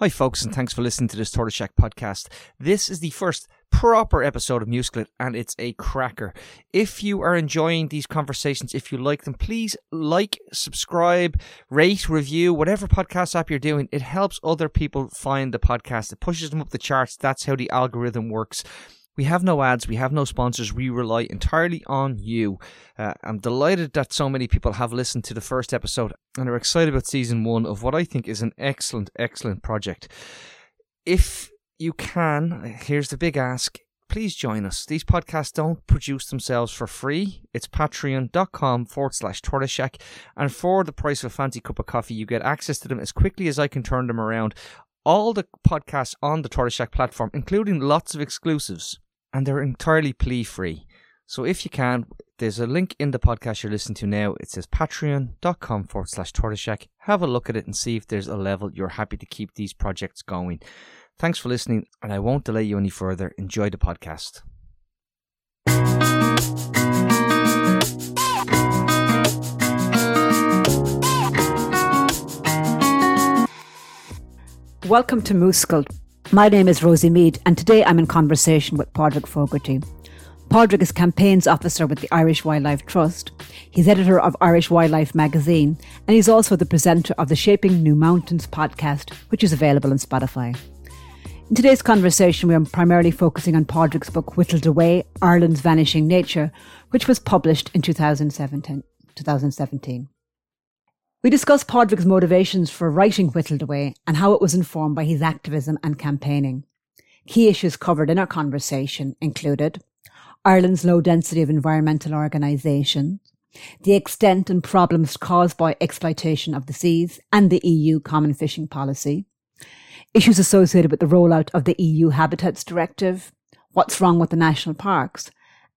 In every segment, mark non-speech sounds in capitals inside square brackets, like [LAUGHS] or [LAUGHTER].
Hi, folks, and thanks for listening to this Tortoise Shack podcast. This is the first proper episode of Musiclit, and it's a cracker. If you are enjoying these conversations, if you like them, please like, subscribe, rate, review, whatever podcast app you're doing. It helps other people find the podcast. It pushes them up the charts. That's how the algorithm works. We have no ads, we have no sponsors, we rely entirely on you. Uh, I'm delighted that so many people have listened to the first episode and are excited about season one of what I think is an excellent, excellent project. If you can, here's the big ask. Please join us. These podcasts don't produce themselves for free. It's patreon.com forward slash tortoise shack. And for the price of a fancy cup of coffee, you get access to them as quickly as I can turn them around all the podcasts on the Tortoise Shack platform, including lots of exclusives, and they're entirely plea free. So if you can, there's a link in the podcast you're listening to now. It says patreon.com forward slash tortoise shack. Have a look at it and see if there's a level you're happy to keep these projects going. Thanks for listening, and I won't delay you any further. Enjoy the podcast. Welcome to Musicult. My name is Rosie Mead, and today I'm in conversation with Pádraic Fogarty. Pádraic is campaigns officer with the Irish Wildlife Trust. He's editor of Irish Wildlife magazine, and he's also the presenter of the Shaping New Mountains podcast, which is available on Spotify. In today's conversation, we are primarily focusing on Pádraic's book Whittled Away Ireland's Vanishing Nature, which was published in 2017. 2017. We discuss Pádraic's motivations for writing Whittled Away and how it was informed by his activism and campaigning. Key issues covered in our conversation included Ireland's low density of environmental organisations, the extent and problems caused by exploitation of the seas and the EU common fishing policy, issues associated with the rollout of the EU Habitats Directive, what's wrong with the national parks,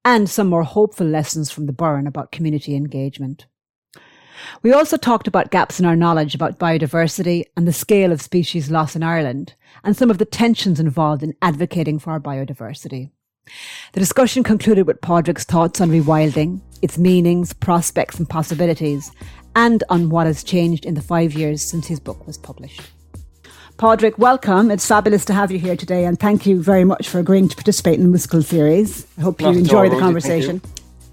and some more hopeful lessons from the Burren about community engagement. We also talked about gaps in our knowledge about biodiversity and the scale of species loss in Ireland and some of the tensions involved in advocating for our biodiversity. The discussion concluded with Pádraic's thoughts on rewilding, its meanings, prospects and possibilities, and on what has changed in the five years since his book was published. Pádraic, welcome. It's fabulous to have you here today, and thank you very much for agreeing to participate in the musical series. I hope you Not at enjoy all, the Rosie. conversation.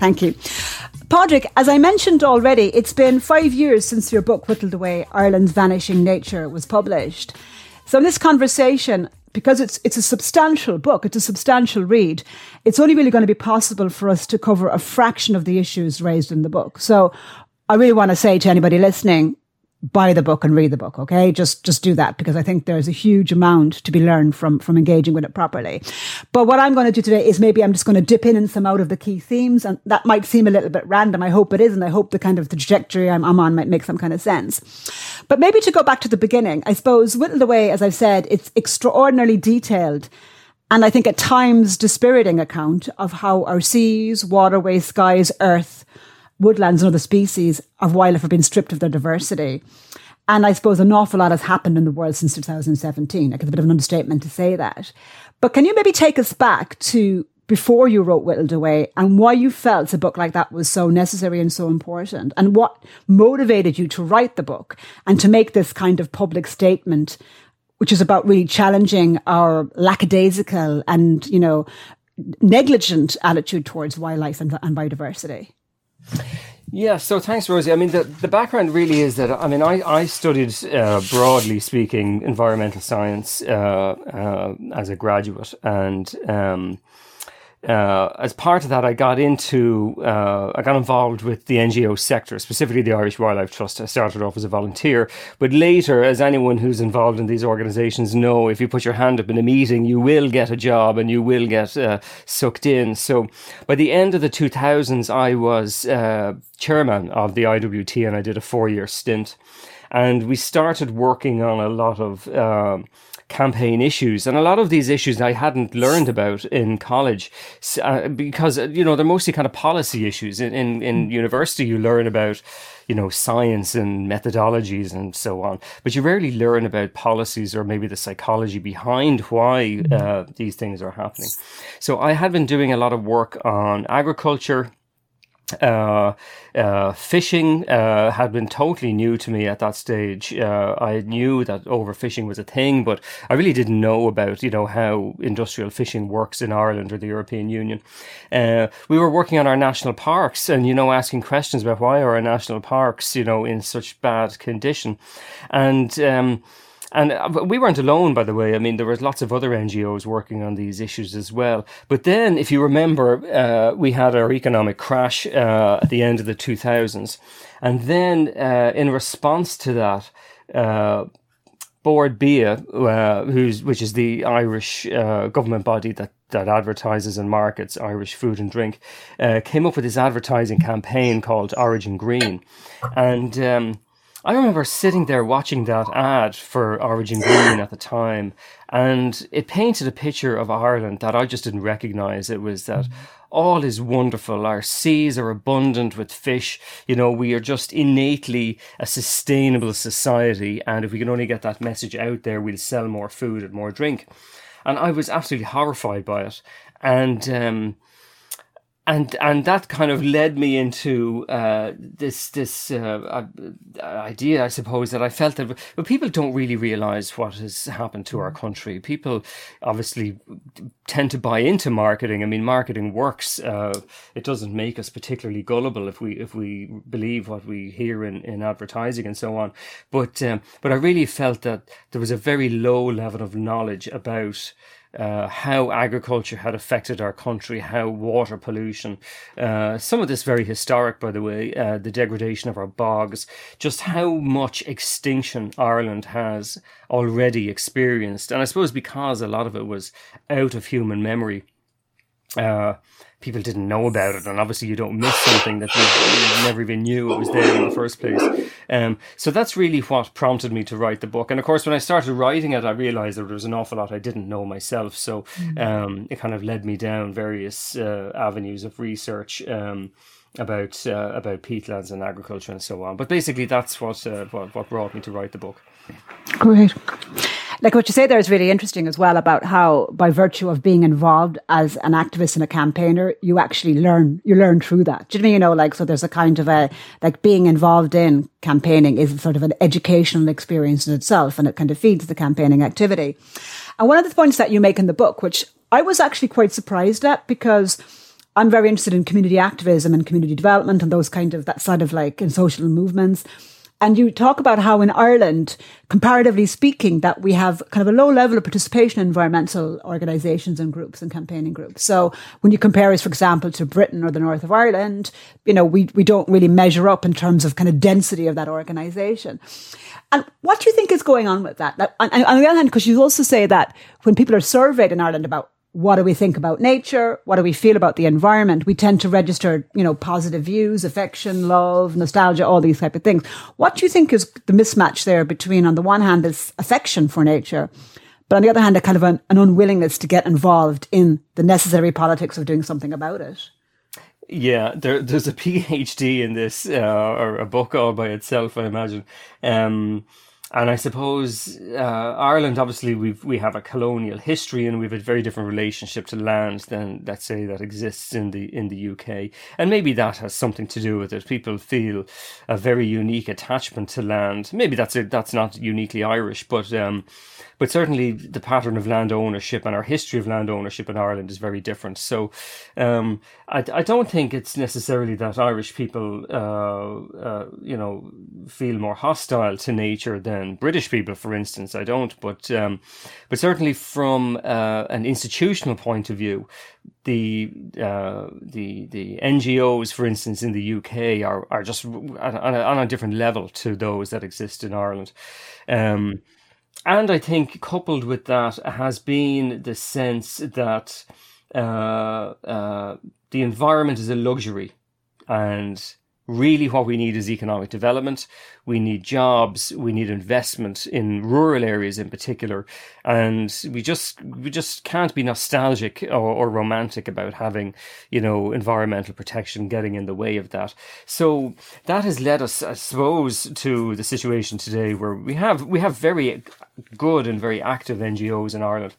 Thank you. Pádraic, as I mentioned already, it's been five years since your book, Whittled Away Ireland's Vanishing Nature, was published. So, in this conversation, because it's, it's a substantial book, it's a substantial read, it's only really going to be possible for us to cover a fraction of the issues raised in the book. So, I really want to say to anybody listening, buy the book and read the book okay? Just just do that because i think there's a huge amount to be learned from from engaging with it properly. But what i'm going to do today is maybe i'm just going to dip in and some out of the key themes and that might seem a little bit random. I hope it is and i hope the kind of the trajectory i'm, I'm on might make some kind of sense. But maybe to go back to the beginning i suppose whittled away as i've said it's extraordinarily detailed and I think at times dispiriting account of how our seas, waterways, skies, earth, woodlands and other species of wildlife have been stripped of their diversity. And I suppose an awful lot has happened in the world since 2017. Like it's a bit of an understatement to say that. But can you maybe take us back to before you wrote Whittled Away and why you felt a book like that was so necessary and so important and what motivated you to write the book and to make this kind of public statement, which is about really challenging our lackadaisical and, you know, negligent attitude towards wildlife and, and biodiversity. Yeah, so thanks, Rosie. I mean, the, the background really is that, I mean, I, I studied, uh, broadly speaking, environmental science uh, uh, as a graduate. And um, uh, as part of that, I got into, uh, I got involved with the NGO sector, specifically the Irish Wildlife Trust. I started off as a volunteer, but later, as anyone who's involved in these organisations know, if you put your hand up in a meeting, you will get a job and you will get uh, sucked in. So by the end of the 2000s, I was uh, chairman of the IWT and I did a four year stint. And we started working on a lot of um, campaign issues. And a lot of these issues I hadn't learned about in college uh, because, uh, you know, they're mostly kind of policy issues. In, in, in university, you learn about, you know, science and methodologies and so on. But you rarely learn about policies or maybe the psychology behind why uh, these things are happening. So I had been doing a lot of work on agriculture uh, uh, fishing uh, had been totally new to me at that stage. Uh, I knew that overfishing was a thing, but I really didn't know about you know how industrial fishing works in Ireland or the European Union. Uh, we were working on our national parks, and you know asking questions about why are our national parks you know in such bad condition, and. Um, and uh, we weren't alone, by the way. I mean, there was lots of other NGOs working on these issues as well. But then, if you remember, uh, we had our economic crash uh, at the end of the 2000s. And then, uh, in response to that, uh, Bord Bia, uh, who's which is the Irish government body that that advertises and markets Irish food and drink, came up with this advertising campaign called Origin Green, and um, I remember sitting there watching that ad for Origin Green at the time, and it painted a picture of Ireland that I just didn't recognize. It was that all is wonderful. Our seas are abundant with fish. You know, we are just innately a sustainable society. And if we can only get that message out there, we'll sell more food and more drink. And I was absolutely horrified by it. And, um, and and that kind of led me into uh, this this uh, uh, idea, I suppose, that I felt that but people don't really realize what has happened to our country. People obviously tend to buy into marketing. I mean, marketing works. Uh, it doesn't make us particularly gullible if we if we believe what we hear in, in advertising and so on. But um, but I really felt that there was a very low level of knowledge about uh, how agriculture had affected our country, how water pollution, uh, some of this very historic, by the way, uh, the degradation of our bogs, just how much extinction Ireland has already experienced. And I suppose because a lot of it was out of human memory. People didn't know about it, and obviously you don't miss something that you, never even knew it was there in the first place. Um, so that's really what prompted me to write the book. And of course, when I started writing it, I realized that there was an awful lot I didn't know myself. So mm. um, it kind of led me down various uh, avenues of research. Um, about uh, about peatlands and agriculture and so on, but basically that's what, uh, what what brought me to write the book. Great like what you say there is really interesting as well about how by virtue of being involved as an activist and a campaigner you actually learn you learn through that. Do you mean? You know like so there's a kind of a like being involved in campaigning is sort of an educational experience in itself and it kind of feeds the campaigning activity. And one of the points that you make in the book which i was actually quite surprised at because I'm very interested in community activism and community development and those kind of that side of like in social movements. And you talk about how in Ireland, comparatively speaking, that we have kind of a low level of participation in environmental organizations and groups and campaigning groups. So when you compare us, for example, to Britain or the north of Ireland, you know, we, we don't really measure up in terms of kind of density of that organization. And what do you think is going on with that? on, on the other hand, because you also say that when people are surveyed in Ireland about what do we think about nature? What do we feel about the environment? We tend to register, you know, positive views, affection, love, nostalgia, all these type of things. What do you think is the mismatch there between, on the one hand, this affection for nature, but on the other hand, a kind of an, an unwillingness to get involved in the necessary politics of doing something about it? Yeah, there, there's a [LAUGHS] PhD in this, uh, or a book all by itself, I imagine. Um, and I suppose uh, Ireland, obviously, we we have a colonial history, and we have a very different relationship to land than, let's say, that exists in the in the UK. And maybe that has something to do with it. People feel a very unique attachment to land. Maybe that's a, that's not uniquely Irish, but um, but certainly the pattern of land ownership and our history of land ownership in Ireland is very different. So um, I, I don't think it's necessarily that Irish people, uh, uh, you know, feel more hostile to nature than British people, for instance. I don't, but um, but certainly from uh, an institutional point of view, the uh, the the NGOs, for instance, in the UK are are just on a, on a different level to those that exist in Ireland. Um, and I think coupled with that has been the sense that uh, uh, the environment is a luxury, and really what we need is economic development. We need jobs. We need investment in rural areas in particular. And we just, we just can't be nostalgic or, or romantic about having, you know, environmental protection getting in the way of that. So that has led us, I suppose, to the situation today where we have, we have very good and very active NGOs in Ireland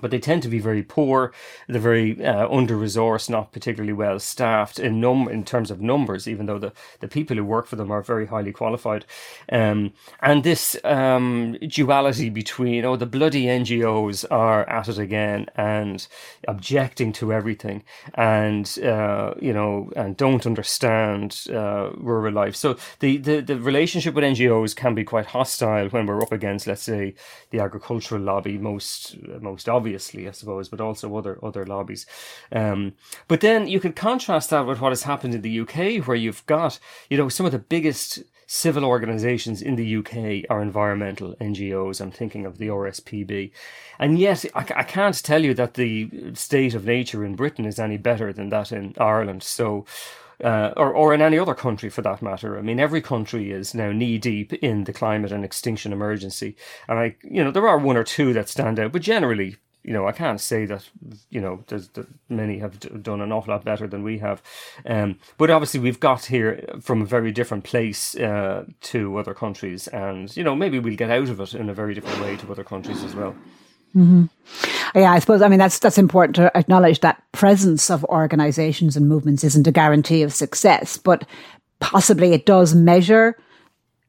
but they tend to be very poor. They're very uh, under resourced, not particularly well staffed in num in terms of numbers, even though the, the people who work for them are very highly qualified. Um, and this um, duality between oh the bloody NGOs are at it again and objecting to everything, and uh, you know and don't understand uh, rural life. So the, the the relationship with NGOs can be quite hostile when we're up against, let's say, the agricultural lobby most most obviously obviously, I suppose, but also other other lobbies. Um, but then you could contrast that with what has happened in the UK, where you've got you know some of the biggest civil organisations in the UK are environmental NGOs. I'm thinking of the RSPB. And yet, I, I, can't tell you that the state of nature in Britain is any better than that in Ireland. So, uh, or, or in any other country for that matter. I mean, every country is now knee deep in the climate and extinction emergency. And I, you know, there are one or two that stand out, but generally, you know, I can't say that you know there's that many have done an awful lot better than we have, um, but obviously we've got here from a very different place uh, to other countries, and you know maybe we'll get out of it in a very different way to other countries as well. Mm-hmm. Yeah, I suppose. I mean, that's that's important to acknowledge that presence of organisations and movements isn't a guarantee of success, but possibly it does measure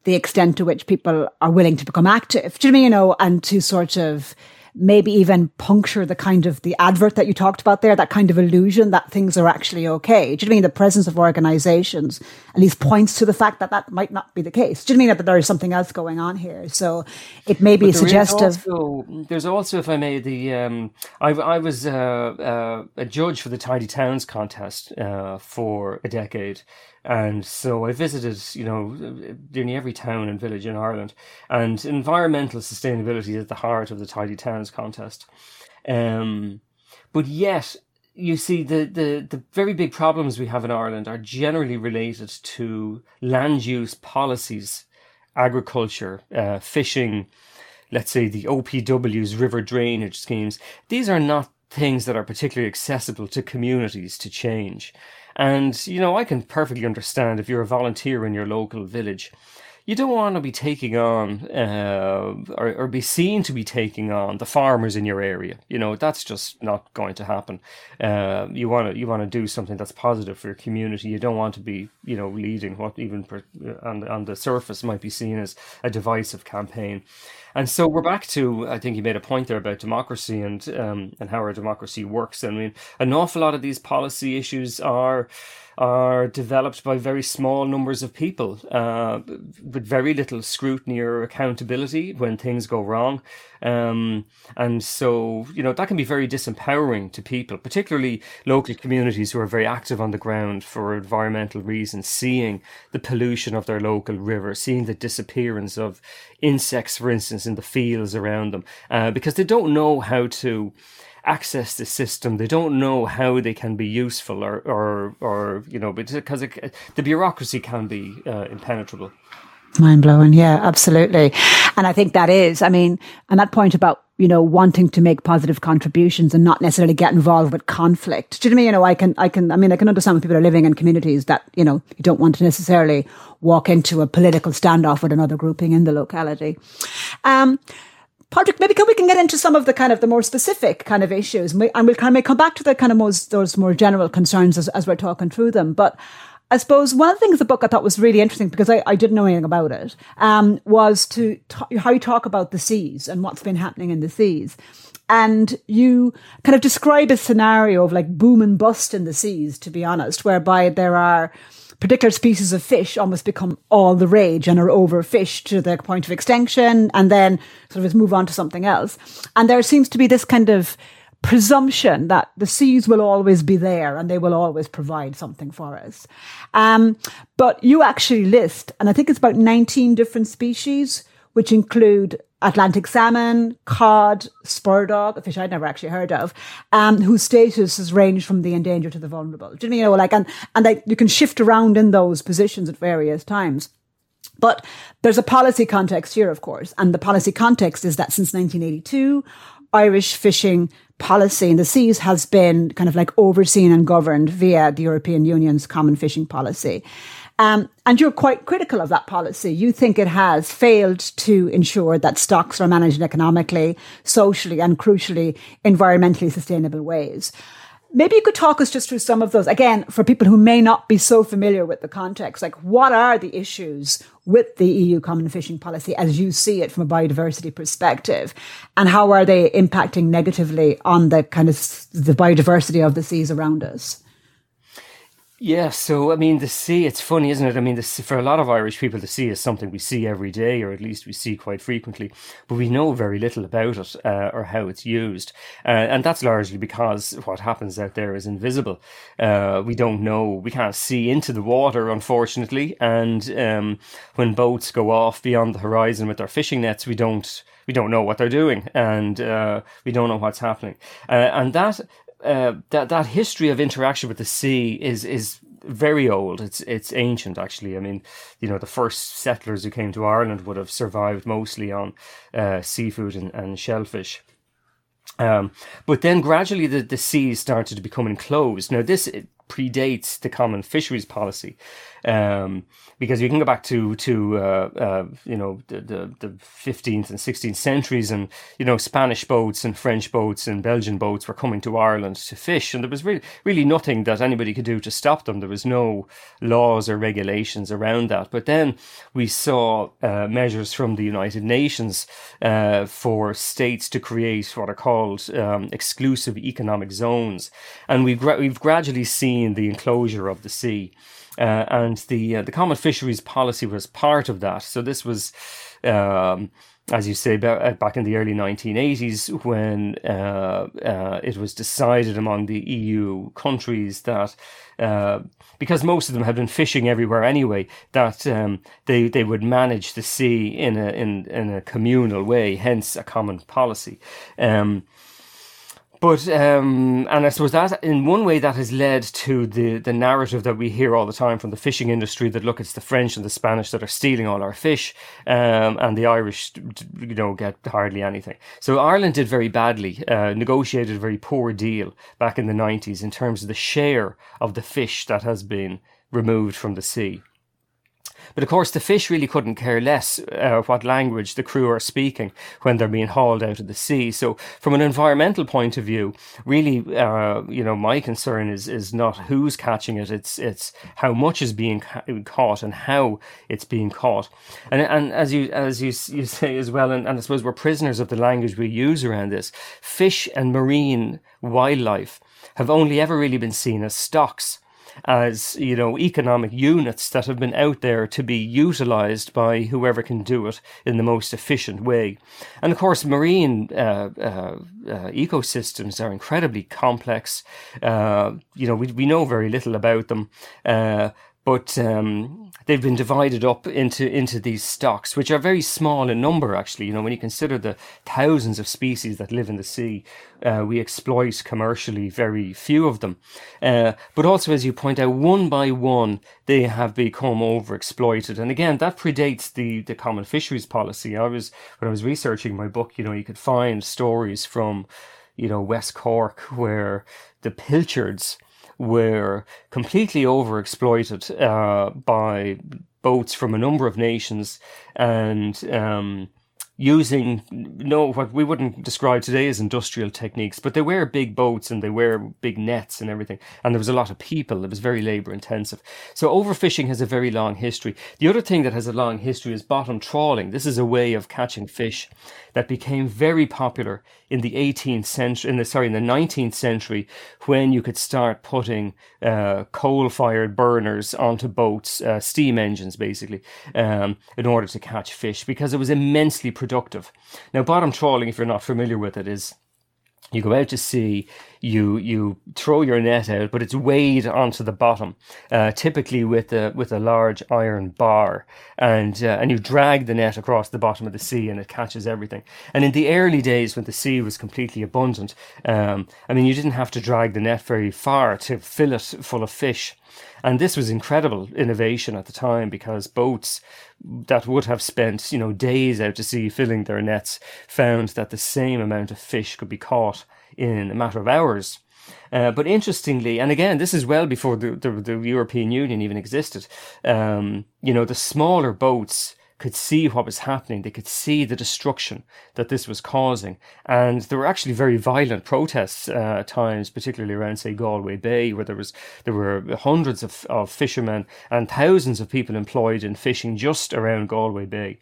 the extent to which people are willing to become active. Do you mean you know, and to sort of maybe even puncture the kind of the advert that you talked about there, that kind of illusion that things are actually okay. Do you mean the presence of organizations at least points to the fact that that might not be the case? Do you mean that there is something else going on here? So it may be suggestive. Also, there's also, if I may, the um, I, I was uh, uh, a judge for the Tidy Towns contest uh, for a decade. And so I visited, you know, nearly every town and village in Ireland. And environmental sustainability is at the heart of the Tidy Towns contest. Um, but yet, you see, the, the, the very big problems we have in Ireland are generally related to land use policies, agriculture, uh, fishing, let's say the OPW's river drainage schemes. These are not things that are particularly accessible to communities to change. And, you know, I can perfectly understand if you're a volunteer in your local village, you don't want to be taking on uh, or, or, be seen to be taking on the farmers in your area. You know, that's just not going to happen. Uh, you want to you want to do something that's positive for your community. You don't want to be, you know, leading what even per, on, on the surface might be seen as a divisive campaign. And so we're back to I think you made a point there about democracy and um, and how our democracy works. I mean, an awful lot of these policy issues are are developed by very small numbers of people uh, with very little scrutiny or accountability when things go wrong. Um, and so, you know, that can be very disempowering to people, particularly local communities who are very active on the ground for environmental reasons, seeing the pollution of their local river, seeing the disappearance of insects, for instance, in the fields around them, uh, because they don't know how to access the system. They don't know how they can be useful, or or, or you know, because it, the bureaucracy can be uh, impenetrable. Mind blowing, yeah, absolutely. And I think that is, I mean, and that point about you know wanting to make positive contributions and not necessarily get involved with conflict. Do you know I mean? You know, I can, I can, I mean, I can understand when people are living in communities that you know you don't want to necessarily walk into a political standoff with another grouping in the locality. Um, Patrick, maybe can we can get into some of the kind of the more specific kind of issues, and, we, we'll kind of come back to the kind of most those more general concerns as, as we're talking through them. But I suppose one of the things the book I thought was really interesting because I, I didn't know anything about it um, was to t- how you talk about the seas and what's been happening in the seas. And you kind of describe a scenario of like boom and bust in the seas, to be honest, whereby there are particular species of fish almost become all the rage and are overfished to the point of extinction and then sort of move on to something else. And there seems to be this kind of presumption that the seas will always be there and they will always provide something for us. Um, but you actually list, and I think it's about 19 different species, which include Atlantic salmon, cod, spur dog, a fish I'd never actually heard of, um, whose status has ranged from the endangered to the vulnerable. Do you know, like, and, and they, you can shift around in those positions at various times. But there's a policy context here, of course, and the policy context is that since 1982, Irish fishing policy in the seas has been kind of like overseen and governed via the European Union's common fishing policy. Um, and you're quite critical of that policy. You think it has failed to ensure that stocks are managed economically, socially, and crucially, environmentally sustainable ways. Maybe you could talk us just through some of those again for people who may not be so familiar with the context. Like, what are the issues with the EU common fishing policy as you see it from a biodiversity perspective, and how are they impacting negatively on the kind of the biodiversity of the seas around us? Yeah, so I mean, the sea, it's funny, isn't it? I mean, the, for a lot of Irish people, the sea is something we see every day, or at least we see quite frequently, but we know very little about it uh, or how it's used. Uh, and that's largely because what happens out there is invisible. Uh, we don't know, we can't see into the water, unfortunately. And um, when boats go off beyond the horizon with their fishing nets, we don't we don't know what they're doing and uh, we don't know what's happening. Uh, and that uh, that that history of interaction with the sea is is very old. It's it's ancient actually. I mean, you know, the first settlers who came to Ireland would have survived mostly on uh, seafood and, and shellfish. Um, but then gradually the, the seas started to become enclosed. Now this predates the common fisheries policy um, because you can go back to to uh, uh, you know the, the, the 15th and 16th centuries, and you know Spanish boats and French boats and Belgian boats were coming to Ireland to fish, and there was really really nothing that anybody could do to stop them. There was no laws or regulations around that. But then we saw uh, measures from the United Nations uh, for states to create what are called um, exclusive economic zones, and we've gra- we've gradually seen the enclosure of the sea. Uh, and the uh, the common fisheries policy was part of that. So this was. Um, as you say, uh, back in the early 1980s, when uh, uh, it was decided among the EU countries that, uh, because most of them had been fishing everywhere anyway, that um, they they would manage the sea in a in in a communal way. Hence, a common policy. Um, but um, and I suppose that in one way that has led to the the narrative that we hear all the time from the fishing industry that look it's the French and the Spanish that are stealing all our fish, um, and the Irish you know get hardly anything. So Ireland did very badly, uh, negotiated a very poor deal back in the nineties in terms of the share of the fish that has been removed from the sea. But of course, the fish really couldn't care less uh, what language the crew are speaking when they're being hauled out of the sea. So, from an environmental point of view, really, uh, you know, my concern is is not who's catching it; it's it's how much is being ca- caught and how it's being caught. And and as you as you you say as well, and, and I suppose we're prisoners of the language we use around this. Fish and marine wildlife have only ever really been seen as stocks as you know economic units that have been out there to be utilized by whoever can do it in the most efficient way. And of course, marine uh, uh, uh, ecosystems are incredibly complex. Uh, you know, we we know very little about them. But um, they've been divided up into into these stocks, which are very small in number. Actually, you know, when you consider the thousands of species that live in the sea, uh, we exploit commercially very few of them. Uh, but also, as you point out, one by one, they have become overexploited. And again, that predates the the common fisheries policy. I was when I was researching my book, you know, you could find stories from, you know, West Cork where the pilchards were completely overexploited uh, by boats from a number of nations and um, using no what we wouldn't describe today as industrial techniques but they were big boats and they were big nets and everything. And there was a lot of people. It was very labor intensive. So overfishing has a very long history. The other thing that has a long history is bottom trawling. This is a way of catching fish that became very popular in the 18th century, in the sorry, in the 19th century, when you could start putting uh, coal-fired burners onto boats, uh, steam engines, basically, um, in order to catch fish, because it was immensely productive. Now, bottom trawling, if you're not familiar with it, is you go out to sea, you you throw your net out, but it's weighed onto the bottom, uh, typically with a with a large iron bar, and uh, and you drag the net across the bottom of the sea, and it catches everything. And in the early days, when the sea was completely abundant, um, I mean, you didn't have to drag the net very far to fill it full of fish. And this was incredible innovation at the time because boats that would have spent, you know, days out to sea filling their nets found that the same amount of fish could be caught in a matter of hours. Uh, but interestingly, and again, this is well before the, the, the European Union even existed, um, you know, the smaller boats could see what was happening. They could see the destruction that this was causing. And there were actually very violent protests uh, at times, particularly around, say, Galway Bay, where there was there were hundreds of, of fishermen and thousands of people employed in fishing just around Galway Bay.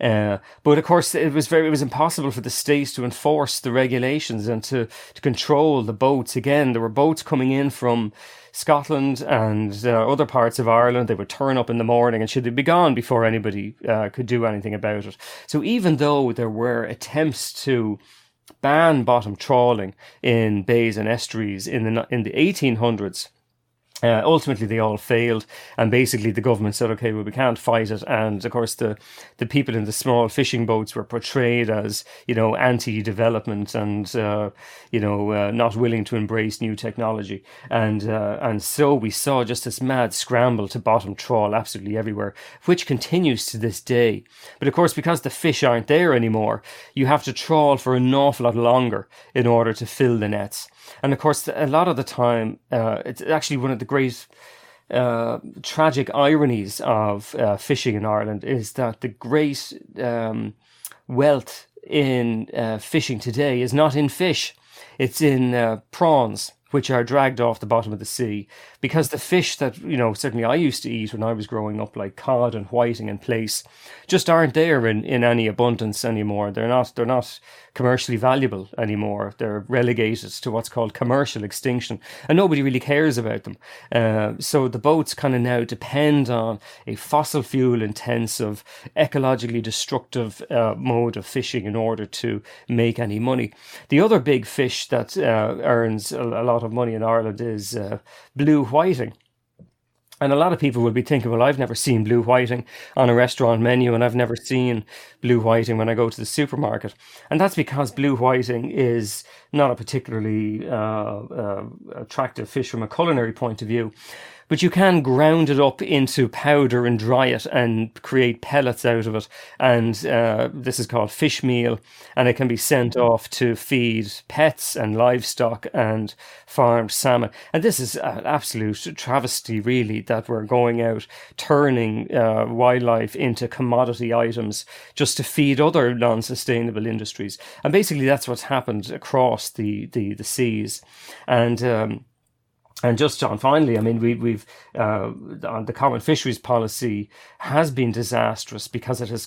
Uh, but of course, it was very it was impossible for the state to enforce the regulations and to, to control the boats. Again, there were boats coming in from Scotland and uh, other parts of Ireland. They would turn up in the morning and should they be gone before anybody uh, could do anything about it. So even though there were attempts to ban bottom trawling in bays and estuaries in the in the 1800s uh, ultimately, they all failed, and basically the government said, "Okay, well, we can't fight it." And of course, the the people in the small fishing boats were portrayed as, you know, anti-development and uh, you know uh, not willing to embrace new technology, and uh, and so we saw just this mad scramble to bottom trawl absolutely everywhere, which continues to this day. But of course, because the fish aren't there anymore, you have to trawl for an awful lot longer in order to fill the nets. And of course, a lot of the time, uh, it's actually one of the great uh, tragic ironies of uh, fishing in Ireland is that the great um, wealth in uh, fishing today is not in fish, it's in uh, prawns which are dragged off the bottom of the sea because the fish that you know certainly I used to eat when I was growing up like cod and whiting and plaice just aren't there in, in any abundance anymore. They're not they're not commercially valuable anymore. They're relegated to what's called commercial extinction and nobody really cares about them. Uh, so the boats kind of now depend on a fossil fuel intensive ecologically destructive uh, mode of fishing in order to make any money. The other big fish that uh, earns a, a lot lot of money in Ireland is uh, blue whiting. And a lot of people will be thinking, well, I've never seen blue whiting on a restaurant menu, and I've never seen blue whiting when I go to the supermarket. And that's because blue whiting is not a particularly uh, uh, attractive fish from a culinary point of view but you can ground it up into powder and dry it and create pellets out of it. And uh, this is called fish meal, and it can be sent off to feed pets and livestock and farmed salmon. And this is an absolute travesty, really, that we're going out turning uh, wildlife into commodity items just to feed other non-sustainable industries. And basically, that's what's happened across the the, the seas, and. Um, and just John, finally, I mean, we, we've uh, the common fisheries policy has been disastrous because it has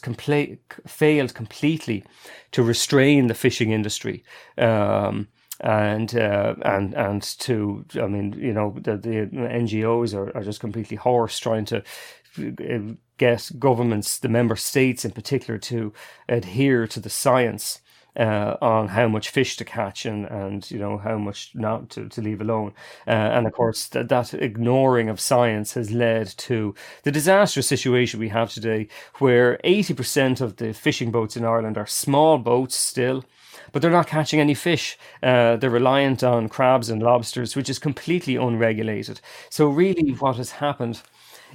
failed completely to restrain the fishing industry. Um, and uh, and and to I mean you know the, the NGOs are, are just completely hoarse trying to uh, get governments, the member states in particular, to adhere to the science uh, on how much fish to catch and, and you know how much not to, to leave alone. Uh, and of course, that, that ignoring of science has led to the disastrous situation we have today, where 80% of the fishing boats in Ireland are small boats still but they're not catching any fish. Uh, they're reliant on crabs and lobsters, which is completely unregulated. So really, what has happened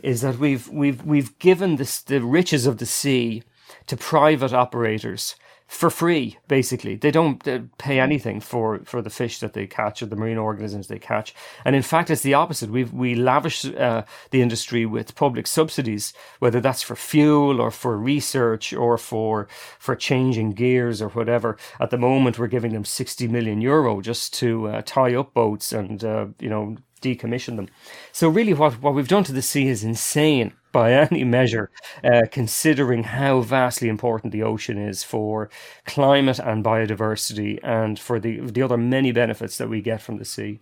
is that we've we've we've given this the riches of the sea to private operators for free, basically. They don't uh, pay anything for, for the fish that they catch or the marine organisms they catch. And in fact, it's the opposite. We we lavish uh, the industry with public subsidies, whether that's for fuel or for research or for for changing gears or whatever. At the moment, we're giving them 60 million euro just to uh, tie up boats and uh, you know decommission them. So really, what what we've done to the sea is insane [LAUGHS] by any measure, uh, considering how vastly important the ocean is for climate and biodiversity, and for the the other many benefits that we get from the sea.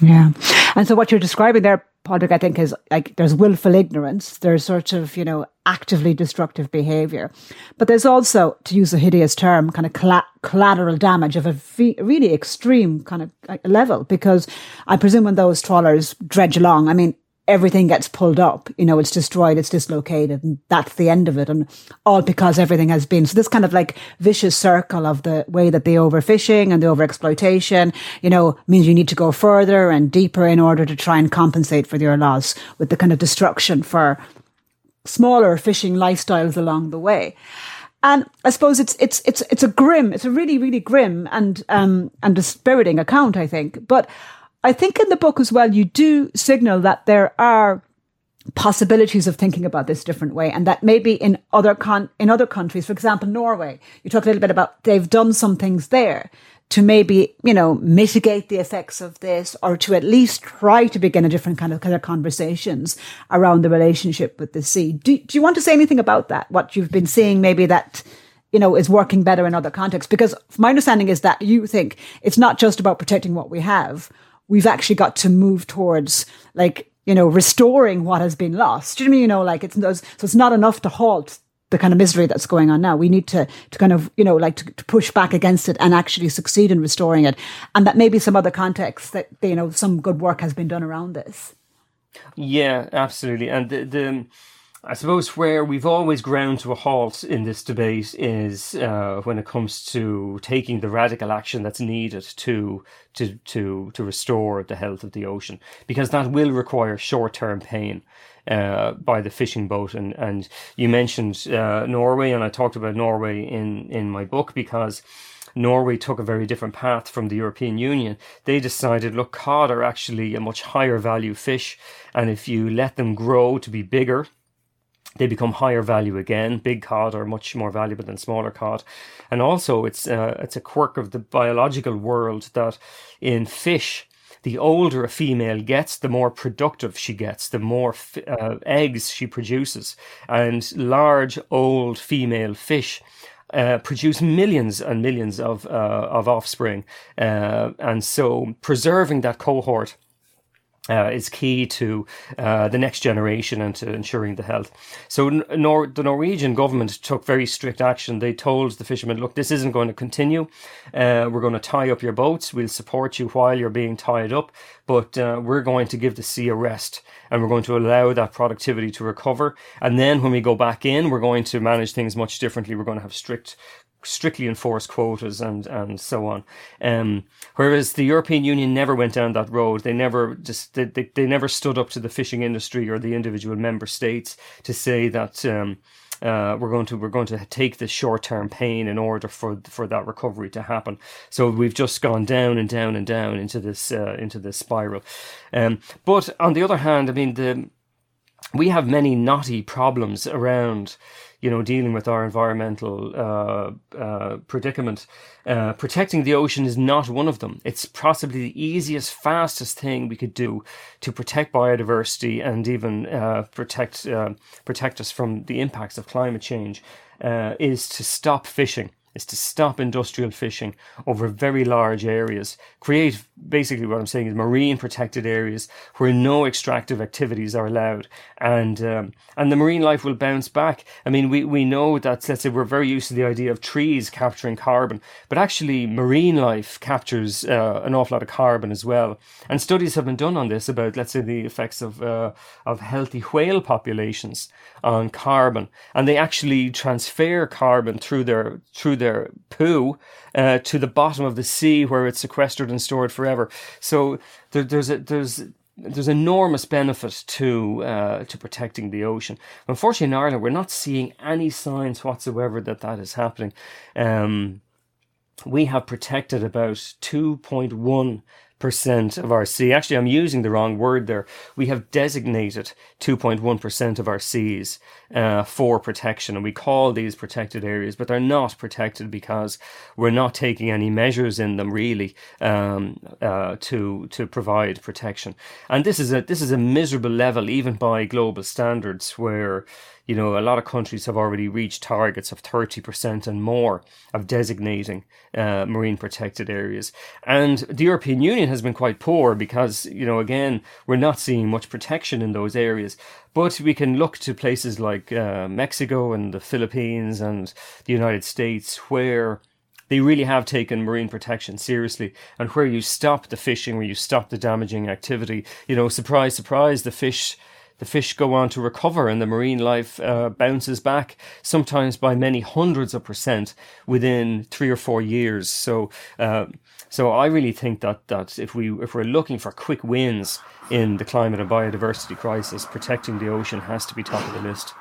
Yeah, and so what you're describing there, Pádraic, I think is like there's willful ignorance, there's sort of you know actively destructive behaviour, but there's also, to use a hideous term, kind of collateral damage of a really extreme kind of level. Because I presume when those trawlers dredge along, I mean, everything gets pulled up. You know, it's destroyed, it's dislocated, and that's the end of it. And all because everything has been. So this kind of like vicious circle of the way that the overfishing and the overexploitation, you know, means you need to go further and deeper in order to try and compensate for your loss with the kind of destruction for smaller fishing lifestyles along the way. And I suppose it's it's it's it's a grim, it's a really really grim and um and dispiriting account, I think. But I think in the book as well, you do signal that there are possibilities of thinking about this different way and that maybe in other con- in other countries for example Norway you talk a little bit about they've done some things there to maybe you know mitigate the effects of this or to at least try to begin a different kind of kind of conversations around the relationship with the sea do, do you want to say anything about that what you've been seeing maybe that you know, is working better in other contexts. Because my understanding is that you think it's not just about protecting what we have, we've actually got to move towards like you know restoring what has been lost. Do you know mean? You know, like it's so it's not enough to halt the kind of misery that's going on now. We need to to kind of you know like to, to, push back against it and actually succeed in restoring it, and that maybe some other context that you know some good work has been done around this. Yeah, absolutely, and the, the I suppose where we've always ground to a halt in this debate is uh, when it comes to taking the radical action that's needed to to to to restore the health of the ocean, because that will require short term pain. Uh, by the fishing boat, and and you mentioned uh, Norway, and I talked about Norway in in my book because Norway took a very different path from the European Union. They decided, look, cod are actually a much higher value fish, and if you let them grow to be bigger, they become higher value again. Big cod are much more valuable than smaller cod, and also it's uh, it's a quirk of the biological world that in fish. The older a female gets, the more productive she gets, the more uh, eggs she produces. And large, old female fish uh, produce millions and millions of, uh, of offspring. Uh, and so preserving that cohort uh, is key to uh, the next generation and to ensuring the health. So, Nor- the Norwegian government took very strict action. They told the fishermen, "Look, this isn't going to continue. Uh, we're going to tie up your boats. We'll support you while you're being tied up, but uh, we're going to give the sea a rest, and we're going to allow that productivity to recover. And then, when we go back in, we're going to manage things much differently. We're going to have strict strictly enforce quotas and and so on. Um, whereas the European Union never went down that road. They never just they, they, they never stood up to the fishing industry or the individual member states to say that. Um, uh, we're going to we're going to take the short term pain in order for for that recovery to happen. So we've just gone down and down and down into this uh, into this spiral. Um, but on the other hand, I mean the we have many knotty problems around you know, dealing with our environmental uh, uh, predicament. Uh, protecting the ocean is not one of them. It's possibly the easiest, fastest thing we could do to protect biodiversity and even uh, protect uh, protect us from the impacts of climate change. Uh, is to stop fishing is to stop industrial fishing over very large areas, create basically what I'm saying is marine protected areas where no extractive activities are allowed, and um, and the marine life will bounce back. I mean, we, we know that let's say we're very used to the idea of trees capturing carbon, but actually marine life captures uh, an awful lot of carbon as well. And studies have been done on this about let's say the effects of uh, of healthy whale populations on carbon, and they actually transfer carbon through their through their poo uh, to the bottom of the sea where it's sequestered and stored forever. So there, there's a, there's there's enormous benefit to uh, to protecting the ocean. Unfortunately, in Ireland, we're not seeing any signs whatsoever that that is happening. Um, we have protected about 2.1 percent of our sea. Actually, I'm using the wrong word there. We have designated 2.1 percent of our seas uh, for protection, and we call these protected areas, but they're not protected because we're not taking any measures in them really um, uh, to to provide protection. And this is a this is a miserable level, even by global standards, where you know, a lot of countries have already reached targets of 30% and more of designating uh, marine protected areas. And the European Union has been quite poor because, you know, again, we're not seeing much protection in those areas. But we can look to places like uh, Mexico and the Philippines and the United States where they really have taken marine protection seriously. And where you stop the fishing, where you stop the damaging activity, you know, surprise, surprise, the fish the fish go on to recover and the marine life uh, bounces back sometimes by many hundreds of percent within three or four years. So, uh, so I really think that that if we if we're looking for quick wins in the climate and biodiversity crisis, protecting the ocean has to be top of the list.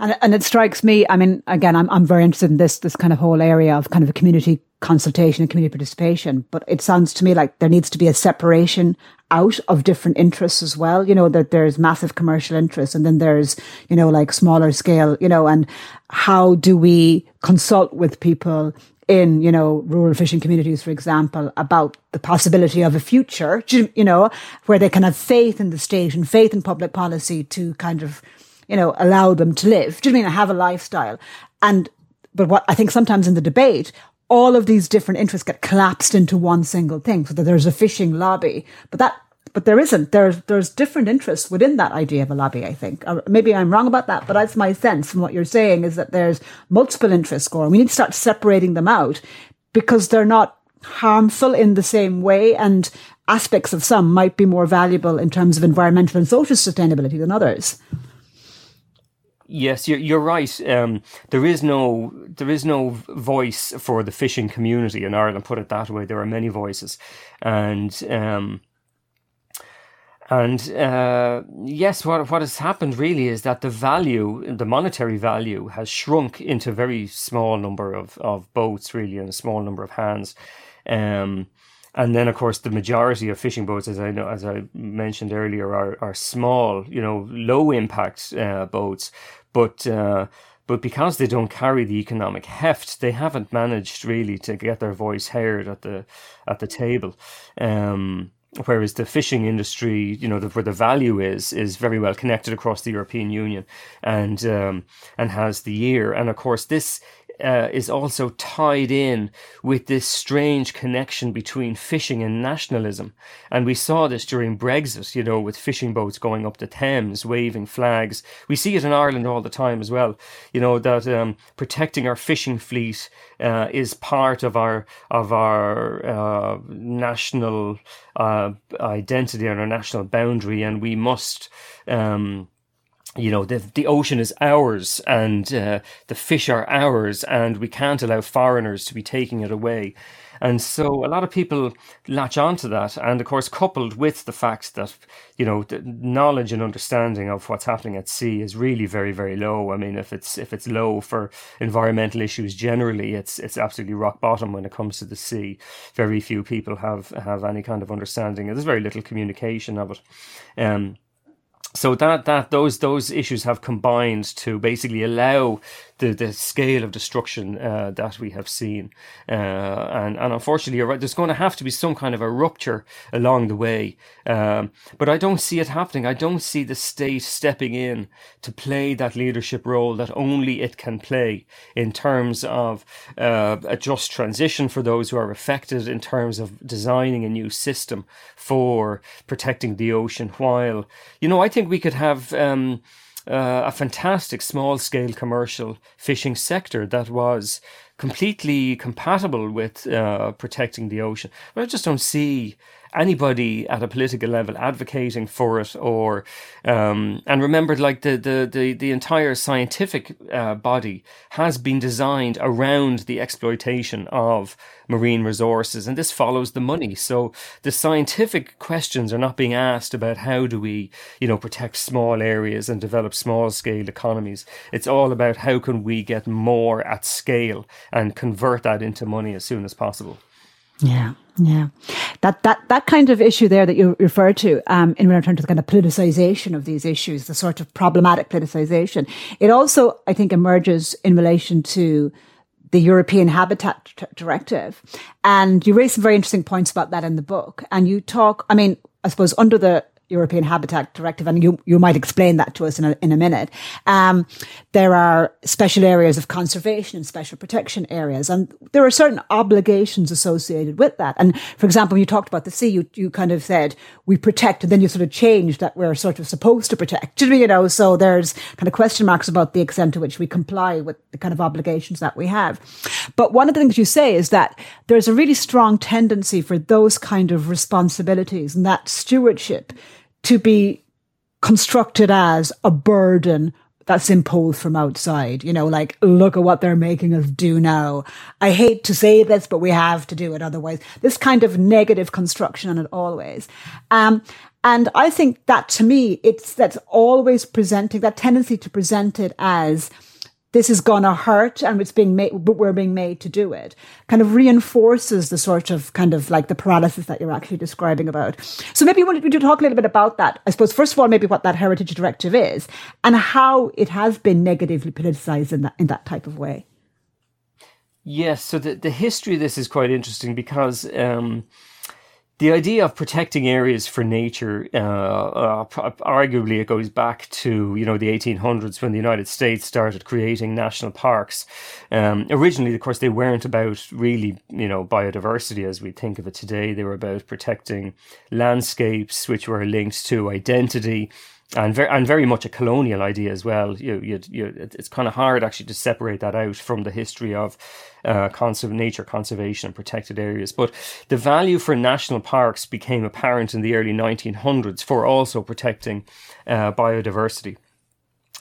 And, and it strikes me, I mean, again, I'm, I'm very interested in this, this kind of whole area of kind of a community consultation and community participation, but it sounds to me like there needs to be a separation out of different interests as well. You know, that there's massive commercial interests and then there's, you know, like smaller scale, you know, and how do we consult with people in, you know, rural fishing communities, for example, about the possibility of a future, you know, where they can have faith in the state and faith in public policy to kind of you know, allow them to live. Do you mean have a lifestyle? And, but what I think sometimes in the debate, all of these different interests get collapsed into one single thing. So that there's a fishing lobby, but that, but there isn't. There's, there's different interests within that idea of a lobby, I think. Or maybe I'm wrong about that, but that's my sense from what you're saying is that there's multiple interests going. We need to start separating them out because they're not harmful in the same way and aspects of some might be more valuable in terms of environmental and social sustainability than others. Yes, you're you're right. Um, there is no there is no voice for the fishing community in Ireland. Put it that way. There are many voices, and um, and uh, yes, what what has happened really is that the value, the monetary value, has shrunk into a very small number of, of boats, really, and a small number of hands. Um, and then, of course, the majority of fishing boats, as I know, as I mentioned earlier, are are small, you know, low impact uh, boats but uh, but because they don't carry the economic heft, they haven't managed really to get their voice heard at the at the table. Um, whereas the fishing industry, you know, the, where the value is, is very well connected across the European Union, and um, and has the year. And of course, this uh, is also tied in with this strange connection between fishing and nationalism. And we saw this during Brexit, you know, with fishing boats going up the Thames, waving flags. We see it in Ireland all the time as well, you know, that um, protecting our fishing fleet uh, is part of our, of our uh, national uh, identity and our national boundary. And we must, um, you know the the ocean is ours and uh, the fish are ours and we can't allow foreigners to be taking it away. And so a lot of people latch onto that and of course coupled with the fact that you know the knowledge and understanding of what's happening at sea is really very very low. I mean if it's if it's low for environmental issues generally it's it's absolutely rock bottom when it comes to the sea. Very few people have have any kind of understanding. There's very little communication of it. Um so that that those those issues have combined to basically allow the, the scale of destruction uh, that we have seen. Uh, and, and unfortunately, right, there's going to have to be some kind of a rupture along the way. Um, but I don't see it happening. I don't see the state stepping in to play that leadership role that only it can play in terms of uh, a just transition for those who are affected, in terms of designing a new system for protecting the ocean. While, you know, I think we could have. Um, uh, a fantastic small scale commercial fishing sector that was completely compatible with uh, protecting the ocean. But I just don't see anybody at a political level advocating for it or um, and remember like the, the the the entire scientific uh, body has been designed around the exploitation of marine resources and this follows the money. So the scientific questions are not being asked about how do we you know protect small areas and develop small scale economies. It's all about how can we get more at scale and convert that into money as soon as possible yeah, yeah. That that that kind of issue there that you refer to, um, in return to the kind of politicization of these issues, the sort of problematic politicization, it also, I think, emerges in relation to the European Habitat Directive. And you raise some very interesting points about that in the book. And you talk, I mean, I suppose under the European Habitat Directive, and you, you might explain that to us in a, in a minute. Um, there are special areas of conservation and special protection areas, and there are certain obligations associated with that. And for example, when you talked about the sea, you, you kind of said we protect, and then you sort of changed that we're sort of supposed to protect, [LAUGHS] you know, so there's kind of question marks about the extent to which we comply with the kind of obligations that we have. But one of the things you say is that there's a really strong tendency for those kind of responsibilities and that stewardship to be constructed as a burden that's imposed from outside. You know, like, look at what they're making us do now. I hate to say this, but we have to do it otherwise. This kind of negative construction on it always. Um, and I think that to me, it's that's always presenting that tendency to present it as this is going to hurt and it's being made, but we're being made to do it kind of reinforces the sort of kind of like the paralysis that you're actually describing about. So maybe wanted to talk a little bit about that. I suppose, first of all, maybe what that heritage directive is and how it has been negatively politicized in that, in that type of way. Yes. So the, the history of this is quite interesting because, um, the idea of protecting areas for nature, uh, uh, arguably, it goes back to you know the 1800s when the United States started creating national parks. Um, originally, of course, they weren't about really you know biodiversity as we think of it today. They were about protecting landscapes, which were linked to identity and very and very much a colonial idea as well. You, you, you it's kind of hard actually to separate that out from the history of uh, conserv- nature conservation and protected areas. But the value for national parks became apparent in the early 1900s for also protecting uh, biodiversity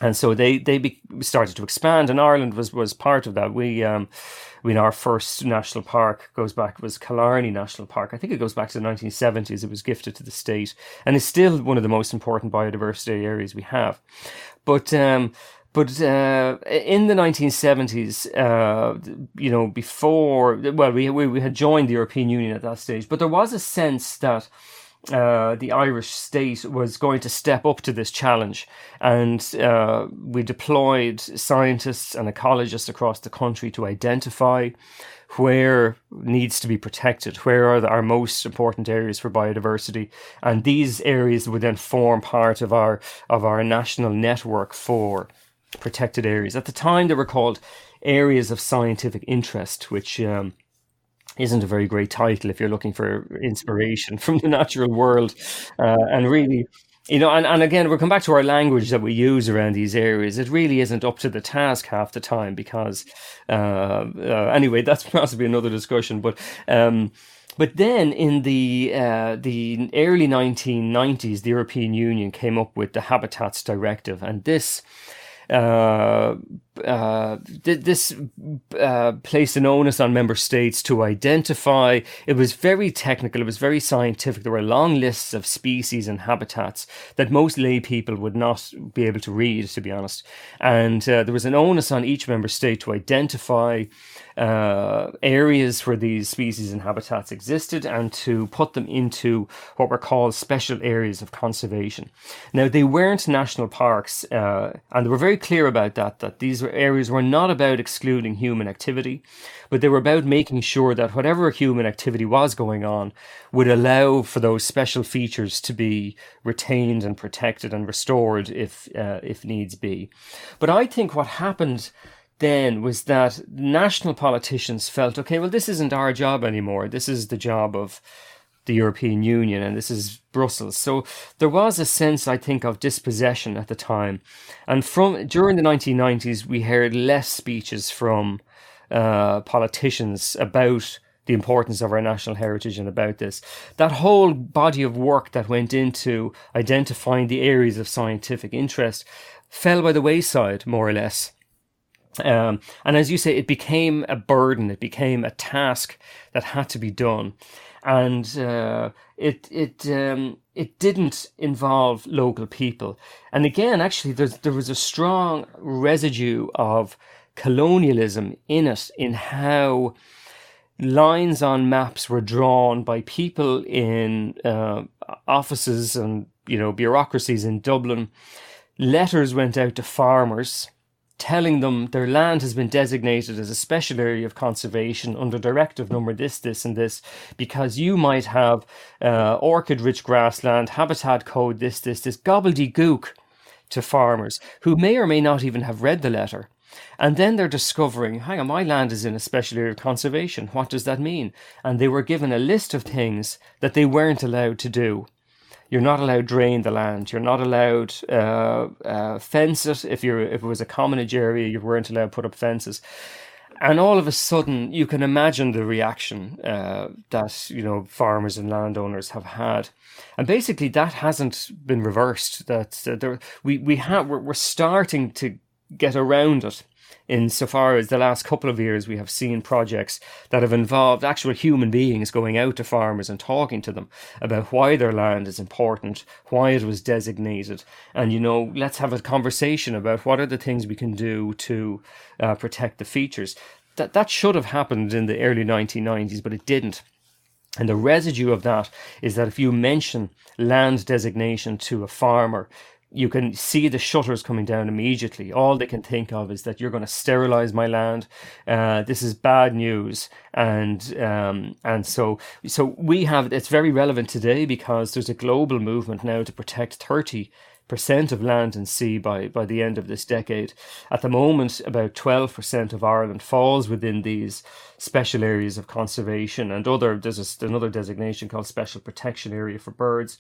and so they they be, started to expand, and Ireland was was part of that. We um, I mean, our first national park goes back was Killarney National Park. I think it goes back to the 1970s. It was gifted to the state, and it's still one of the most important biodiversity areas we have. But um, but uh, in the 1970s, uh, you know, before well, we, we we had joined the European Union at that stage, but there was a sense that uh, the Irish state was going to step up to this challenge. And uh, we deployed scientists and ecologists across the country to identify where needs to be protected, where are the, our most important areas for biodiversity, and these areas would then form part of our of our national network for protected areas. At the time, they were called areas of scientific interest, which um, isn't a very great title if you're looking for inspiration [LAUGHS] from the natural world. Uh, and really, you know, and, and again, we'll come back to our language that we use around these areas. It really isn't up to the task half the time because, uh, uh, anyway, [LAUGHS] that's possibly another discussion. But, um, but then in the uh, the early 1990s, the European Union came up with the Habitats Directive, and this uh, uh, this uh, placed an onus on member states to identify. It was very technical. It was very scientific. There were long lists of species and habitats that most lay people would not be able to read, to be honest. And uh, there was an onus on each member state to identify uh, areas where these species and habitats existed and to put them into what were called special areas of conservation. Now, they weren't national parks, uh, and they were very clear about that, that these areas were not about excluding human activity, but they were about making sure that whatever human activity was going on would allow for those special features to be retained and protected and restored if, uh, if needs be. But I think what happened then was that national politicians felt, okay, well, this isn't our job anymore. This is the job of the European Union and this is Brussels. So there was a sense, I think, of dispossession at the time. And from during the 1990s, we heard less speeches from uh, politicians about the importance of our national heritage and about this. That whole body of work that went into identifying the areas of scientific interest fell by the wayside, more or less. Um, and as you say, it became a burden. It became a task that had to be done, and uh, it it um, it didn't involve local people. And again, actually, there was a strong residue of colonialism in it, in how lines on maps were drawn by people in uh, offices and you know bureaucracies in Dublin. Letters went out to farmers telling them their land has been designated as a special area of conservation under directive number this, this, and this, because you might have uh, orchid rich grassland, habitat code this, this, this, gobbledygook to farmers who may or may not even have read the letter. And then they're discovering, hang on, my land is in a special area of conservation. What does that mean? And they were given a list of things that they weren't allowed to do. You're not allowed to drain the land. You're not allowed uh, uh, fence it. If you're if it was a commonage area, you weren't allowed to put up fences. And all of a sudden, you can imagine the reaction uh, that you know farmers and landowners have had, and basically that hasn't been reversed. That there, we we have we're, we're starting to get around it insofar as the last couple of years we have seen projects that have involved actual human beings going out to farmers and talking to them about why their land is important, why it was designated, and you know, let's have a conversation about what are the things we can do to uh, protect the features. That that should have happened in the early 1990s, but it didn't. And the residue of that is that if you mention land designation to a farmer, you can see the shutters coming down immediately. All they can think of is that you're going to sterilize my land. Uh, this is bad news, and um, and so so we have. It's very relevant today because there's a global movement now to protect thirty percent of land and sea by by the end of this decade. At the moment, about twelve percent of Ireland falls within these special areas of conservation and other. There's a, another designation called special protection area for birds.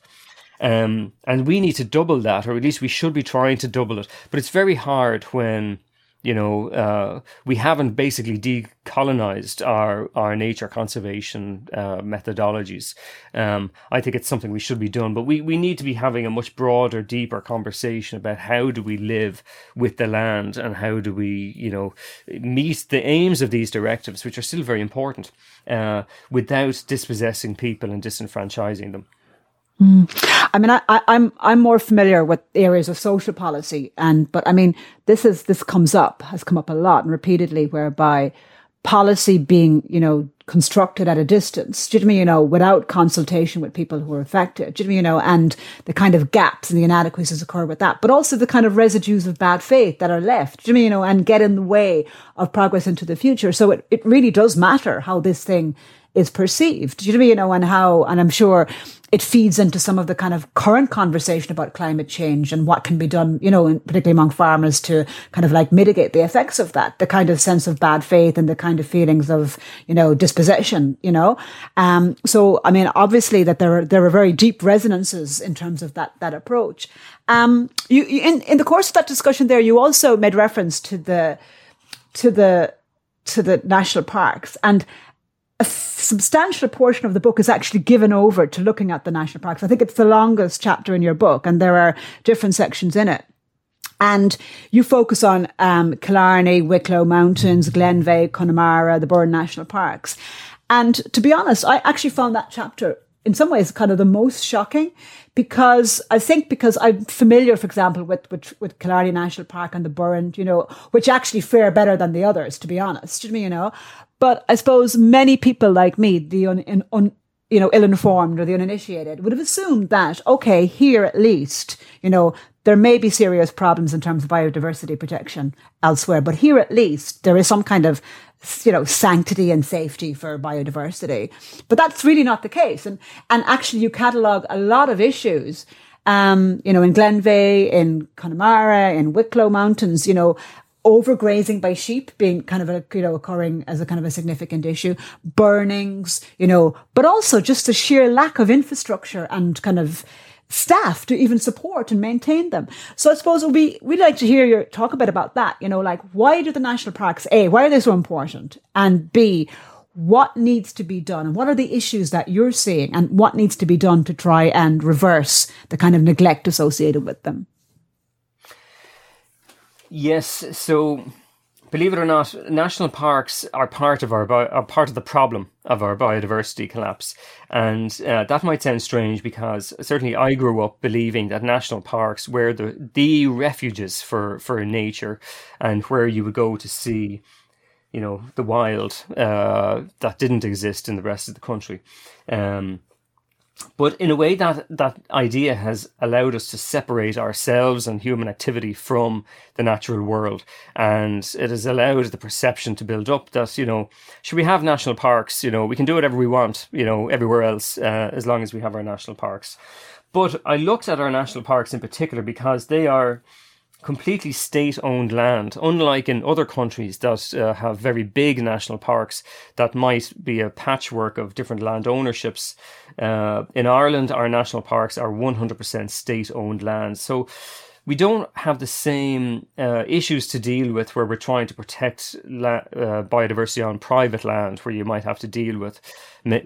Um, and we need to double that, or at least we should be trying to double it. But it's very hard when you know uh, we haven't basically decolonized our our nature conservation uh, methodologies. Um, I think it's something we should be doing, but we, we need to be having a much broader, deeper conversation about how do we live with the land and how do we you know meet the aims of these directives, which are still very important, uh, without dispossessing people and disenfranchising them. Mm. I mean, I, I, I'm I'm more familiar with areas of social policy, and but I mean, this is this comes up has come up a lot and repeatedly, whereby policy being you know constructed at a distance, do you know, I mean, you know, without consultation with people who are affected, do you know, you know, and the kind of gaps and the inadequacies occur with that, but also the kind of residues of bad faith that are left, do you know, you know, and get in the way of progress into the future. So it, it really does matter how this thing is perceived, do you know, you know, and how, and I'm sure it feeds into some of the kind of current conversation about climate change and what can be done, you know, particularly among farmers to kind of like mitigate the effects of that, the kind of sense of bad faith and the kind of feelings of, you know, dispossession, you know. Um, so, I mean, obviously that there are, there are very deep resonances in terms of that, that approach. Um, you, in, in the course of that discussion there, you also made reference to the, to the, to the national parks and a substantial portion of the book is actually given over to looking at the national parks. I think it's the longest chapter in your book, and there are different sections in it. And you focus on um, Killarney, Wicklow Mountains, Glenveagh, Connemara, the Burren National Parks. And to be honest, I actually found that chapter in some ways kind of the most shocking because I think because I'm familiar, for example, with, with, with Killarney National Park and the Burren, you know, which actually fare better than the others, to be honest, you know, but I suppose many people like me, the un, un, you know, ill-informed or the uninitiated would have assumed that, okay, here at least, you know, there may be serious problems in terms of biodiversity protection elsewhere, but here at least there is some kind of, you know, sanctity and safety for biodiversity. But that's really not the case. And, and actually you catalogue a lot of issues um, you know, in Glenveagh, in Connemara, in Wicklow Mountains, you know, overgrazing by sheep being kind of a, you know, occurring as a kind of a significant issue, burnings, you know, but also just the sheer lack of infrastructure and kind of staff to even support and maintain them. So I suppose we we'd like to hear your talk a bit about that, you know, like why do the national parks, A, why are they so important? And B, what needs to be done and what are the issues that you're seeing and what needs to be done to try and reverse the kind of neglect associated with them? Yes, so believe it or not, national parks are part of our are part of the problem of our biodiversity collapse, and uh, that might sound strange because certainly I grew up believing that national parks were the the refuges for for nature, and where you would go to see, you know, the wild uh, that didn't exist in the rest of the country. Um, but in a way that that idea has allowed us to separate ourselves and human activity from the natural world. And it has allowed the perception to build up that you know should we have national parks? You know we can do whatever we want you know everywhere else uh, as long as we have our national parks. But i looked at our national parks in particular because they are completely state owned land, unlike in other countries that uh, have very big national parks that might be a patchwork of different land ownerships. Uh, in Ireland, our national parks are 100% state owned land. So we don't have the same uh, issues to deal with where we're trying to protect la- uh, biodiversity on private land, where you might have to deal with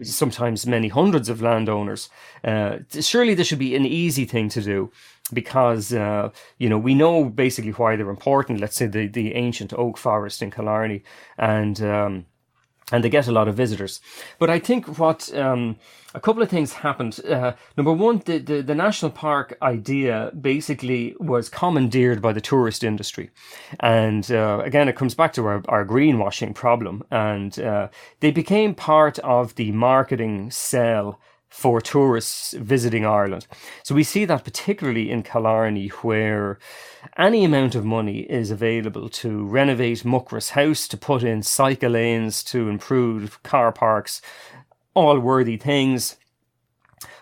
sometimes many hundreds of landowners. Uh, surely this should be an easy thing to do because uh, you know we know basically why they're important. Let's say the the ancient oak forest in Killarney, and um, and they get a lot of visitors. But I think what um, a couple of things happened. Uh, number one, the, the, the national park idea basically was commandeered by the tourist industry, and uh, again, it comes back to our, our greenwashing problem. And uh, they became part of the marketing sell for tourists visiting Ireland. So we see that particularly in Killarney, where any amount of money is available to renovate Muckross House, to put in cycle lanes, to improve car parks, all worthy things.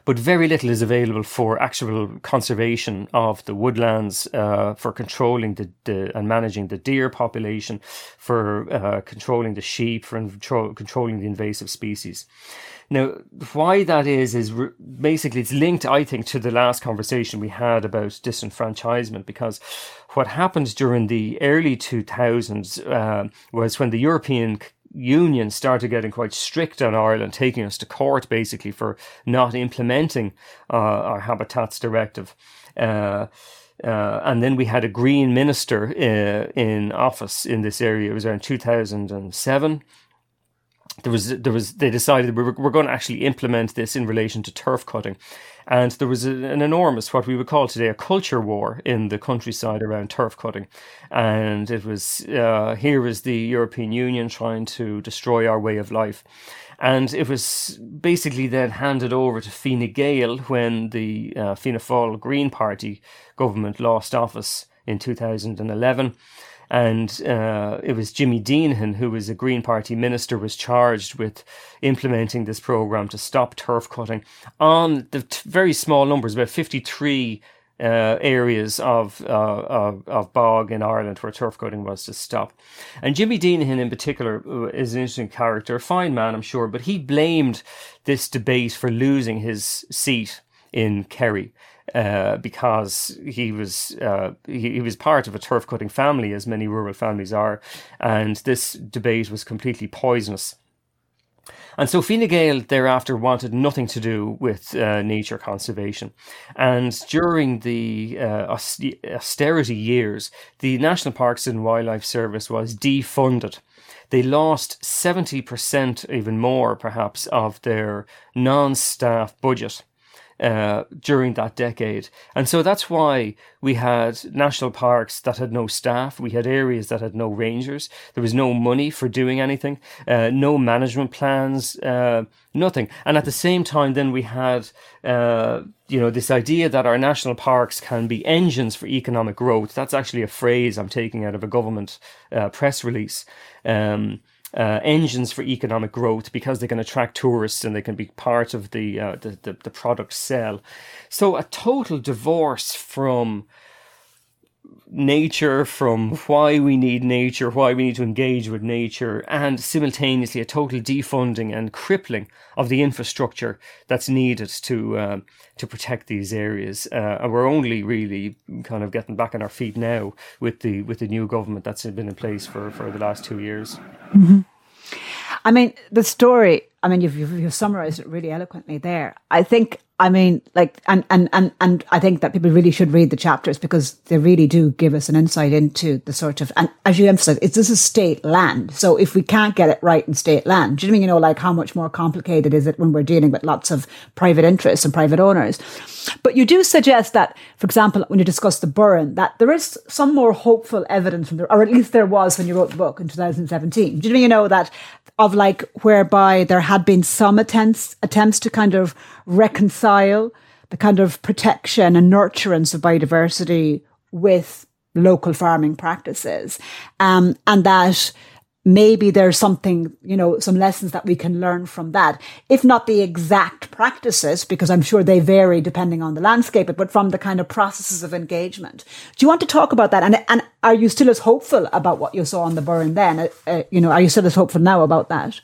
But very little is available for actual conservation of the woodlands, uh, for controlling the, the, and managing the deer population, for uh, controlling the sheep, for control, controlling the invasive species. Now, why that is, is re- basically it's linked, I think, to the last conversation we had about disenfranchisement, because what happened during the early 2000s uh, was when the European Union started getting quite strict on Ireland, taking us to court basically for not implementing uh, our Habitats Directive. Uh, uh, and then we had a Green minister uh, in office in this area. It was around 2007 there was there was they decided we were, we're going to actually implement this in relation to turf cutting. And there was an enormous what we would call today a culture war in the countryside around turf cutting. And it was uh, here was the European Union trying to destroy our way of life. And it was basically then handed over to Fine Gael when the uh, Fianna Fáil Green Party government lost office in 2011 and uh, it was Jimmy Deenihan, who was a Green Party minister, was charged with implementing this program to stop turf cutting on the t- very small numbers, about 53 uh, areas of, uh, of, of bog in Ireland where turf cutting was to stop. And Jimmy Deenihan in particular uh, is an interesting character, a fine man, I'm sure, but he blamed this debate for losing his seat in Kerry uh, because he was uh, he, he, was part of a turf cutting family, as many rural families are, and this debate was completely poisonous. And so Fine Gael thereafter wanted nothing to do with uh, nature conservation. And during the uh, austerity years, the National Parks and Wildlife Service was defunded. They lost 70%, even more perhaps, of their non staff budget uh, during that decade. And so that's why we had national parks that had no staff. We had areas that had no rangers. There was no money for doing anything, uh, no management plans, uh, nothing. And at the same time, then we had, uh, you know, this idea that our national parks can be engines for economic growth. That's actually a phrase I'm taking out of a government uh, press release. Um, uh, engines for economic growth because they can attract tourists and they can be part of the, uh, the, the, the product sell. So a total divorce from nature, from why we need nature, why we need to engage with nature, and simultaneously a total defunding and crippling of the infrastructure that's needed to uh, to protect these areas. Uh, and we're only really kind of getting back on our feet now with the with the new government that's been in place for, for the last two years. Mm-hmm. I mean, the story. I mean, you've, you've, you've summarized it really eloquently there. I think I mean, like, and, and, and, and I think that people really should read the chapters because they really do give us an insight into the sort of, and as you emphasize, it's this is state land. So if we can't get it right in state land, do you know I mean? You know, like how much more complicated is it when we're dealing with lots of private interests and private owners? But you do suggest that, for example, when you discuss the Burren, that there is some more hopeful evidence from there, or at least there was when you wrote the book in 2017. Do you know, you know that of like whereby there had been some attempts attempts to kind of reconcile the kind of protection and nurturance of biodiversity with local farming practices, um, and that maybe there's something, you know, some lessons that we can learn from that. If not the exact practices, because I'm sure they vary depending on the landscape, but from the kind of processes of engagement. Do you want to talk about that? And, and are you still as hopeful about what you saw on the Burren then? Uh, uh, you know, are you still as hopeful now about that?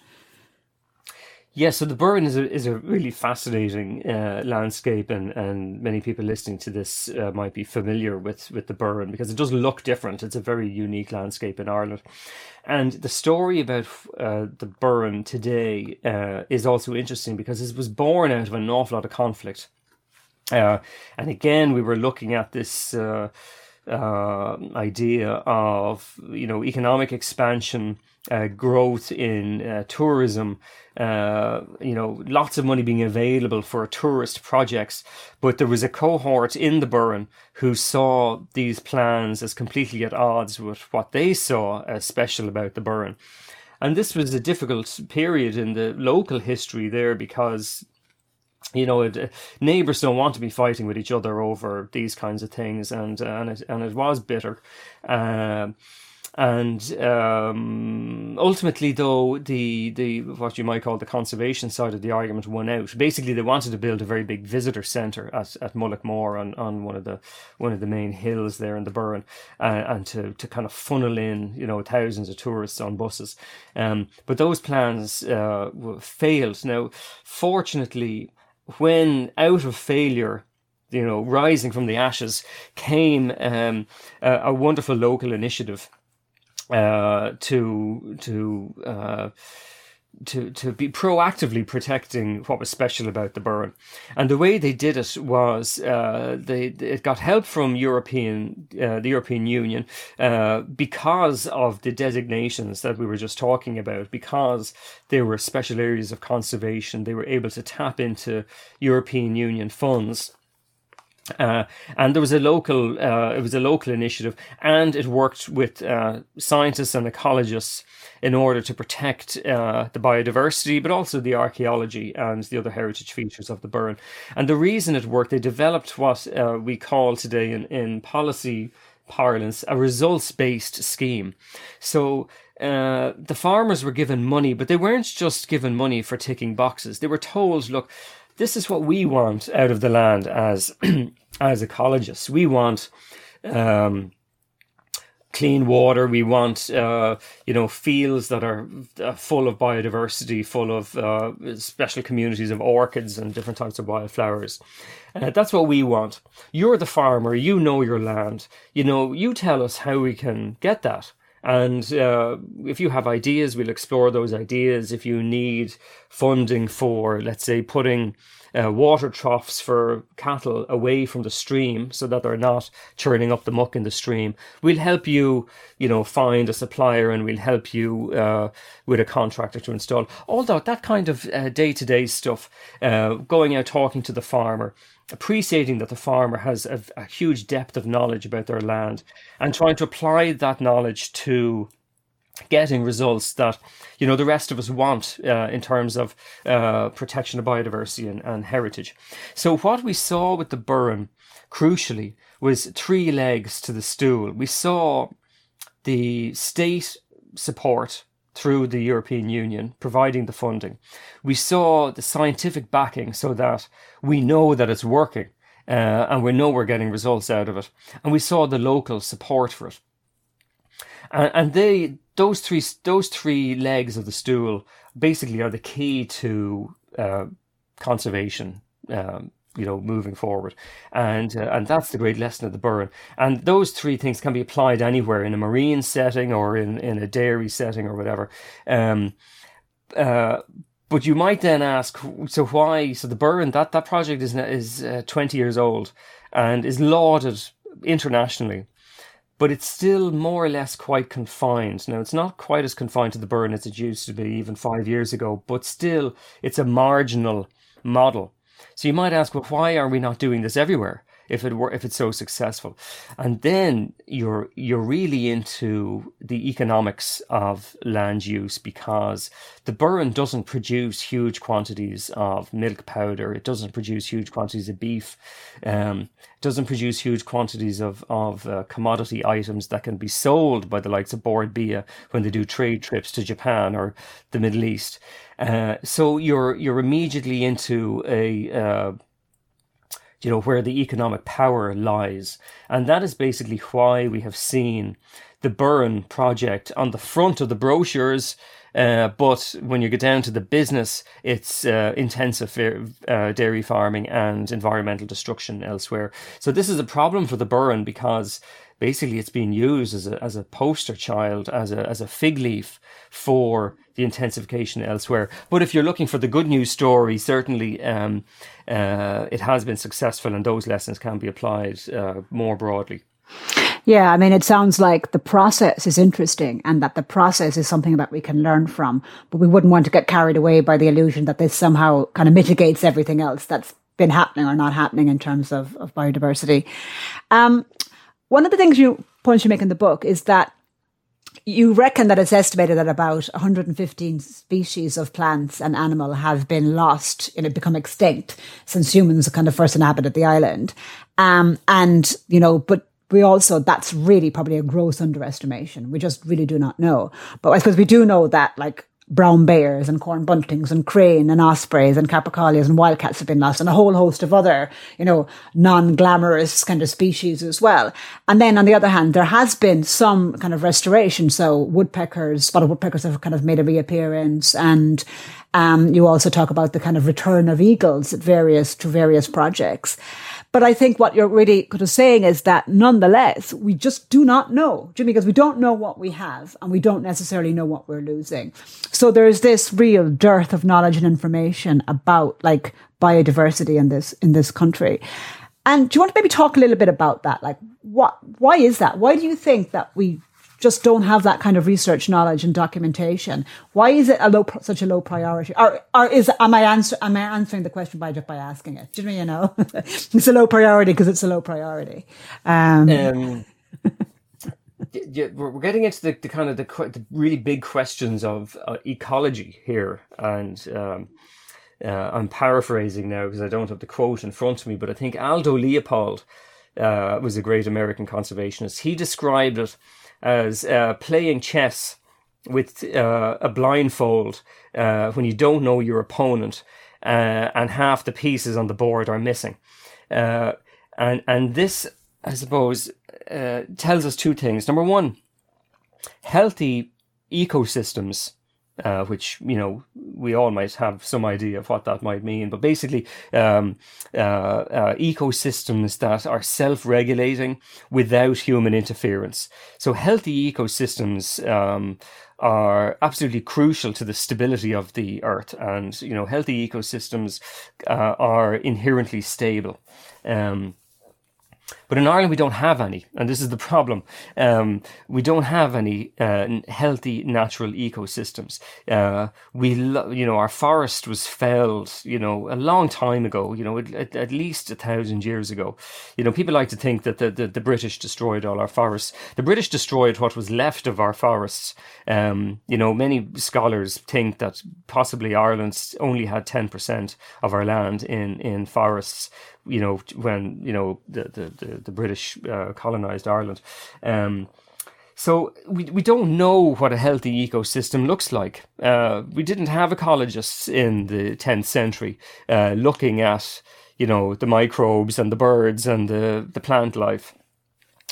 Yeah, so the Burren is a, is a really fascinating uh, landscape, and, and many people listening to this uh, might be familiar with, with the Burren because it does look different. It's a very unique landscape in Ireland. And the story about uh, the Burren today uh, is also interesting because it was born out of an awful lot of conflict. Uh, and again, we were looking at this uh, idea of you know economic expansion uh, growth in uh, tourism, uh, you know, lots of money being available for tourist projects. But there was a cohort in the Burren who saw these plans as completely at odds with what they saw as special about the Burren. And this was a difficult period in the local history there because you know, it, neighbors don't want to be fighting with each other over these kinds of things, and and it and it was bitter. Uh, and um, ultimately, though, the the what you might call the conservation side of the argument won out. Basically, they wanted to build a very big visitor centre at, at Mullaghmore on, on one of the one of the main hills there in the Burren, uh, and to, to kind of funnel in you know thousands of tourists on buses. Um, but those plans uh, failed. Now, fortunately, when out of failure you know, rising from the ashes came um, a, a, wonderful local initiative uh, to to uh, to to be proactively protecting what was special about the Burren. and the way they did it was uh, they it got help from European uh, the European Union uh, because of the designations that we were just talking about. Because they were special areas of conservation, they were able to tap into European Union funds uh, and there was a local, uh, it was a local initiative, and it worked with uh, scientists and ecologists in order to protect uh, the biodiversity, but also the archaeology and the other heritage features of the Burren. And the reason it worked, they developed what uh, we call today in, in policy parlance a results-based scheme. So uh, the farmers were given money, but they weren't just given money for ticking boxes. They were told, look, this is what we want out of the land as [CLEARS THROAT] as ecologists. We want um, clean water. We want uh, you know fields that are uh, full of biodiversity, full of uh, special communities of orchids and different types of wildflowers. Uh, that's what we want. You're the farmer. You know your land. You know. You tell us how we can get that. And uh, if you have ideas, we'll explore those ideas. If you need funding for, let's say, putting uh, water troughs for cattle away from the stream so that they're not churning up the muck in the stream, we'll help you, you know, find a supplier and we'll help you uh, with a contractor to install. All that, that kind of day to day stuff, uh, going out talking to the farmer appreciating that the farmer has a, a, huge depth of knowledge about their land and trying to apply that knowledge to getting results that you know the rest of us want uh, in terms of uh, protection of biodiversity and, and, heritage. So what we saw with the Burren, crucially, was three legs to the stool. We saw the state support through the European Union providing the funding. We saw the scientific backing so that we know that it's working uh, and we know we're getting results out of it. And we saw the local support for it. And, and they, those three, those three legs of the stool basically are the key to uh, conservation um, you know moving forward. And uh, and that's the great lesson of the Burren and those three things can be applied anywhere in a marine setting or in in a dairy setting or whatever. Um, uh, but you might then ask so why so the Burren that that project is is uh, 20 years old and is lauded internationally but it's still more or less quite confined. Now, it's not quite as confined to the Burren as it used to be even five years ago, but still, it's a marginal model so you might ask, well, why are we not doing this everywhere? If it were if it's so successful, and then you're you're really into the economics of land use because the Burren doesn't produce huge quantities of milk powder. It doesn't produce huge quantities of beef. Um, doesn't produce huge quantities of of uh, commodity items that can be sold by the likes of Bord Bia when they do trade trips to Japan or the Middle East. Uh, so you're you're immediately into a uh, you know where the economic power lies, and that is basically why we have seen the Burren project on the front of the brochures. Uh, but when you get down to the business, it's uh, intensive uh, dairy farming and environmental destruction elsewhere. So this is a problem for the Burren because basically it's being used as a as a poster child, as a as a fig leaf for the intensification elsewhere. But if you're looking for the good news story, certainly um, uh, it has been successful, and those lessons can be applied uh, more broadly. Yeah, I mean, it sounds like the process is interesting and that the process is something that we can learn from, but we wouldn't want to get carried away by the illusion that this somehow kind of mitigates everything else that's been happening or not happening in terms of, of biodiversity. Um, one of the things you points you make in the book is that you reckon that it's estimated that about 115 species of plants and animal have been lost, you know, become extinct since humans kind of first inhabited the island. Um, and, you know, but we also, that's really probably a gross underestimation. We just really do not know. But I suppose we do know that like brown bears and corn buntings and crane and ospreys and capercaillias and wildcats have been lost and a whole host of other, you know, non-glamorous kind of species as well. And then on the other hand, there has been some kind of restoration. So woodpeckers, spotted woodpeckers have kind of made a reappearance and, um, you also talk about the kind of return of eagles at various, to various projects. But I think what you're really kind of saying is that nonetheless, we just do not know, Jimmy, because we don't know what we have and we don't necessarily know what we're losing. So there's this real dearth of knowledge and information about like biodiversity in this, in this country. And do you want to maybe talk a little bit about that? Like what, why is that? Why do you think that we just don't have that kind of research knowledge and documentation. Why is it a low, such a low priority? Or, or is, am I answer, am I answering the question by just by asking it? Do you know, [LAUGHS] it's a low priority because it's a low priority. Um, um, [LAUGHS] yeah, we're getting into the, the kind of the, the, really big questions of uh, ecology here. And, um, uh, I'm paraphrasing now because I don't have the quote in front of me, but I think Aldo Leopold, uh, was a great American conservationist. He described it as uh, playing chess with uh, a blindfold uh, when you don't know your opponent uh, and half the pieces on the board are missing. Uh, and and this, I suppose, uh, tells us two things. Number one, healthy ecosystems uh, which you know we all might have some idea of what that might mean. But basically, um, uh, uh, ecosystems that are self-regulating without human interference. So healthy ecosystems. Um, are absolutely crucial to the stability of the earth and you know healthy ecosystems uh, are inherently stable um, but in Ireland, we don't have any, and this is the problem. Um, we don't have any uh, healthy natural ecosystems. Uh, we, lo- you know, our forest was felled, you know, a long time ago. You know, at, at, least a thousand years ago. You know, people like to think that the, the, the, British destroyed all our forests. The British destroyed what was left of our forests. Um, you know, many scholars think that possibly Ireland only had ten percent of our land in in forests you know, when, you know, the, the, the, the British uh, colonized Ireland. Um, so we, we don't know what a healthy ecosystem looks like. Uh, we didn't have ecologists in the 10th century uh, looking at, you know, the microbes and the birds and the, the plant life.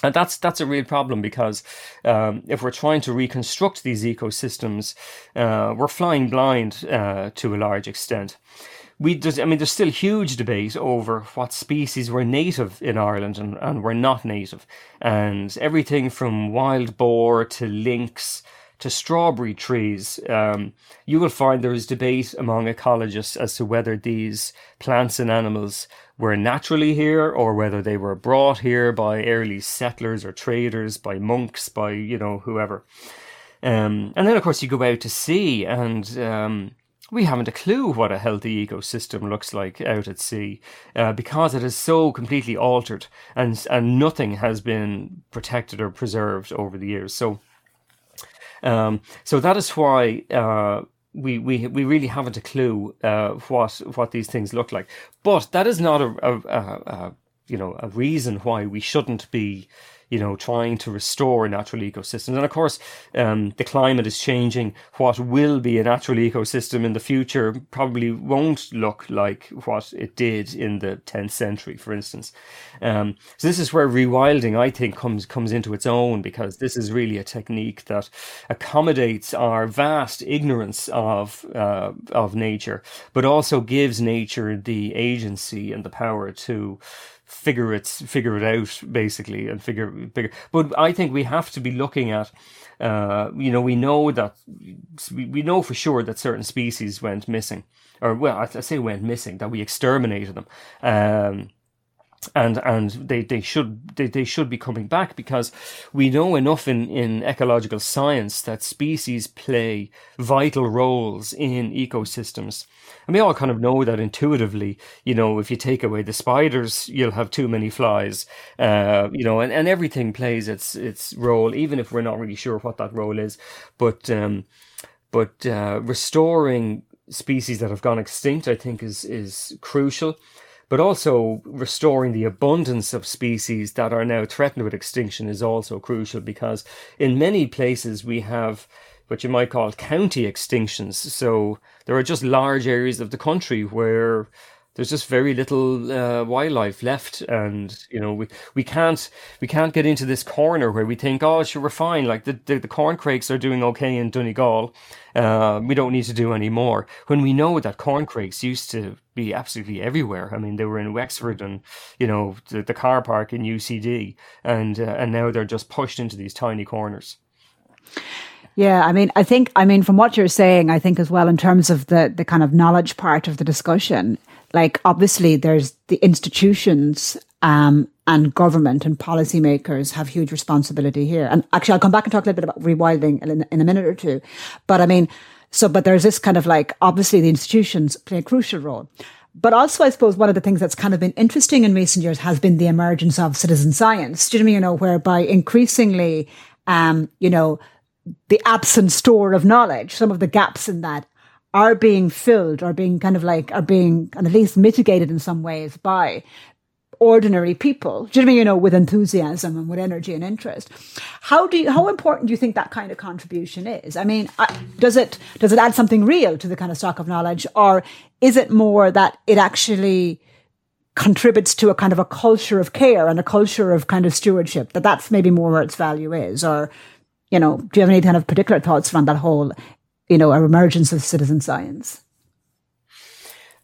And that's that's a real problem because um, if we're trying to reconstruct these ecosystems, uh, we're flying blind uh, to a large extent we there's, I mean, there's still huge debate over what species were native in Ireland and, and were not native. And everything from wild boar to lynx to strawberry trees, um, you will find there is debate among ecologists as to whether these plants and animals were naturally here or whether they were brought here by early settlers or traders, by monks, by, you know, whoever. Um, and then, of course, you go out to sea and, um, we haven't a clue what a healthy ecosystem looks like out at sea uh, because it is so completely altered and and nothing has been protected or preserved over the years. So, um, so that is why. Uh, we, we we really haven't a clue uh, what what these things look like, but that is not a, a, a, a you know a reason why we shouldn't be you know, trying to restore natural ecosystems. And of course, um, the climate is changing. What will be a natural ecosystem in the future probably won't look like what it did in the 10th century, for instance. Um, so this is where rewilding, I think, comes comes into its own because this is really a technique that accommodates our vast ignorance of uh, of nature, but also gives nature the agency and the power to figure it figure it out basically and figure figure. But I think we have to be looking at. Uh, you know, we know that we, we know for sure that certain species went missing, or well, I, say went missing that we exterminated them. Um, and and they, they should they, they should be coming back because we know enough in, in ecological science that species play vital roles in ecosystems. And we all kind of know that intuitively, you know, if you take away the spiders, you'll have too many flies. Uh, you know, and, and everything plays its its role, even if we're not really sure what that role is. But um, but uh, restoring species that have gone extinct, I think, is is crucial but also restoring the abundance of species that are now threatened with extinction is also crucial because in many places we have what you might call county extinctions. So there are just large areas of the country where there's just very little uh, wildlife left, and you know we, we can't we can't get into this corner where we think, oh, sure, we're fine. Like the the, the corncrakes are doing okay in Donegal, uh, we don't need to do any more. When we know that corncrakes used to be absolutely everywhere. I mean, they were in Wexford and you know the, the car park in UCD, and uh, and now they're just pushed into these tiny corners. Yeah, I mean, I think, I mean, from what you're saying, I think as well in terms of the the kind of knowledge part of the discussion, like obviously there's the institutions um, and government and policymakers have huge responsibility here. And actually, I'll come back and talk a little bit about rewilding in, in a minute or two. But I mean, so, but there's this kind of like, obviously the institutions play a crucial role. But also, I suppose one of the things that's kind of been interesting in recent years has been the emergence of citizen science. Do you know, you know, whereby increasingly, um, you know, the absent store of knowledge, some of the gaps in that are being filled or being kind of like are being at least mitigated in some ways by ordinary people, do you know, you know, with enthusiasm and with energy and interest. How do you, how important do you think that kind of contribution is? I mean, does it, does it add something real to the kind of stock of knowledge? Or is it more that it actually contributes to a kind of a culture of care and a culture of kind of stewardship that that's maybe more where its value is? Or, you know, do you have any kind of particular thoughts around that whole you know, emergence of citizen science.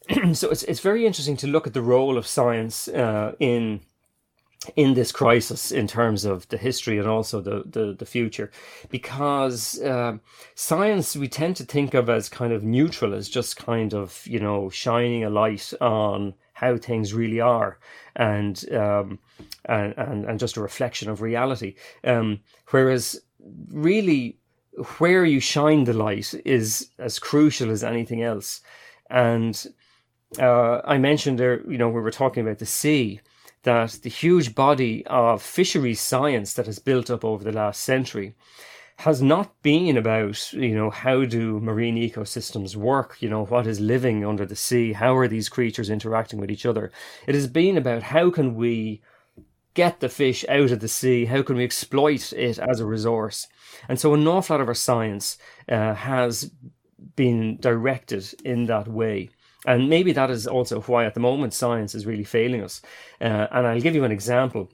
[CLEARS THROAT] so it's it's very interesting to look at the role of science uh, in in this crisis in terms of the history and also the the, the future, because uh, science we tend to think of as kind of neutral, as just kind of you know shining a light on how things really are, and um, and, and and just a reflection of reality. Um, whereas really where you shine the light is as crucial as anything else. And uh, I mentioned there, you know, we were talking about the sea, that the huge body of fisheries science that has built up over the last century has not been about, you know, how do marine ecosystems work? You know, what is living under the sea? How are these creatures interacting with each other? It has been about how can we get the fish out of the sea? How can we exploit it as a resource? And so an awful lot of our science uh, has been directed in that way. And maybe that is also why at the moment science is really failing us. Uh, and I'll give you an example.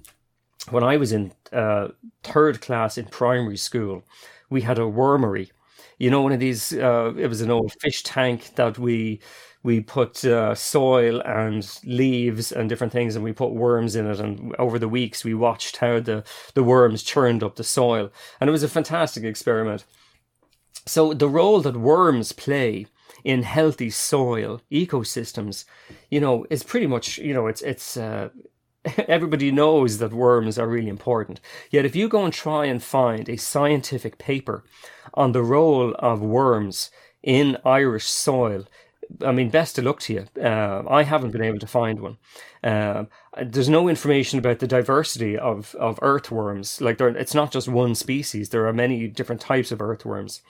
When I was in uh, third class in primary school, we had a wormery. You know, one of these, uh, it was an old fish tank that we we put uh, soil and leaves and different things and we put worms in it and over the weeks we watched how the, the worms churned up the soil and it was a fantastic experiment so the role that worms play in healthy soil ecosystems you know is pretty much you know it's it's uh, [LAUGHS] everybody knows that worms are really important yet if you go and try and find a scientific paper on the role of worms in Irish soil. I mean, best of luck to you. Uh, I haven't been able to find one. Uh, there's no information about the diversity of, of earthworms. Like, it's not just one species. There are many different types of earthworms.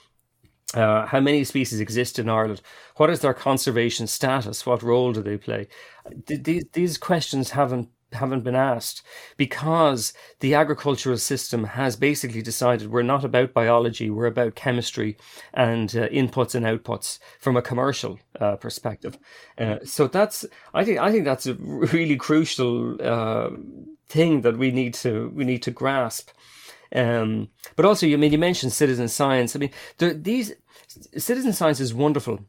Uh, how many species exist in Ireland? What is their conservation status? What role do they play? These these questions haven't haven't been asked because the agricultural system has basically decided we're not about biology, we're about chemistry and uh, inputs and outputs from a commercial uh, perspective. Uh, so that's I think I think that's a really crucial uh, thing that we need to we need to grasp. Um, but also, you I mean you mentioned citizen science. I mean, these citizen science is wonderful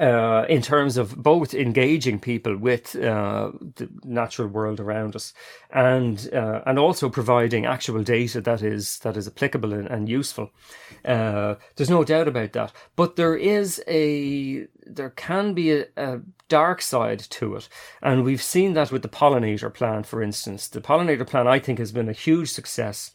uh, in terms of both engaging people with uh, the natural world around us and uh, and also providing actual data that is that is applicable and, and useful. Uh, there's no doubt about that. But there is a there can be a, a, dark side to it, and we've seen that with the pollinator plan, for instance. The pollinator plan, I think, has been a huge success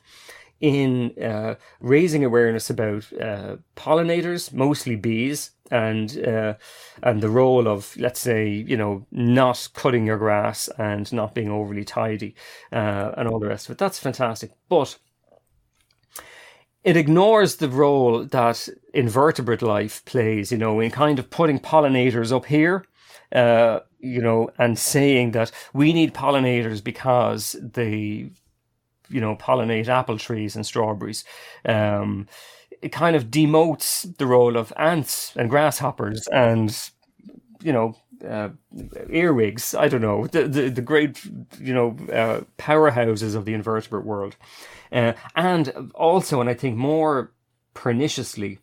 in uh, raising awareness about uh, pollinators, mostly bees, and uh, and the role of let's say you know not cutting your grass and not being overly tidy uh, and all the rest of it. That's fantastic, but it ignores the role that invertebrate life plays. You know, in kind of putting pollinators up here. Uh, you know, and saying that we need pollinators because they you know, pollinate apple trees and strawberries. Um, it kind of demotes the role of ants and grasshoppers and, you know, uh, earwigs. I don't know the, the the, great you know uh, powerhouses of the invertebrate world, uh, and also, and I think more perniciously,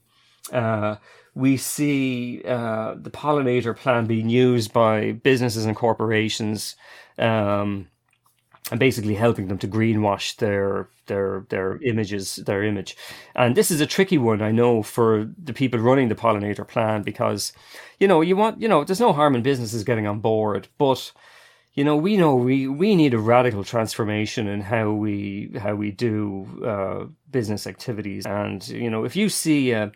uh, we see uh, the pollinator plan being used by businesses and corporations. Um, and basically helping them to greenwash their their their images their image. And this is a tricky one i know for the people running the pollinator plan because you know you want you know there's no harm in businesses getting on board but you know we know we we need a radical transformation in how we how we do uh, business activities. And you know if you see a,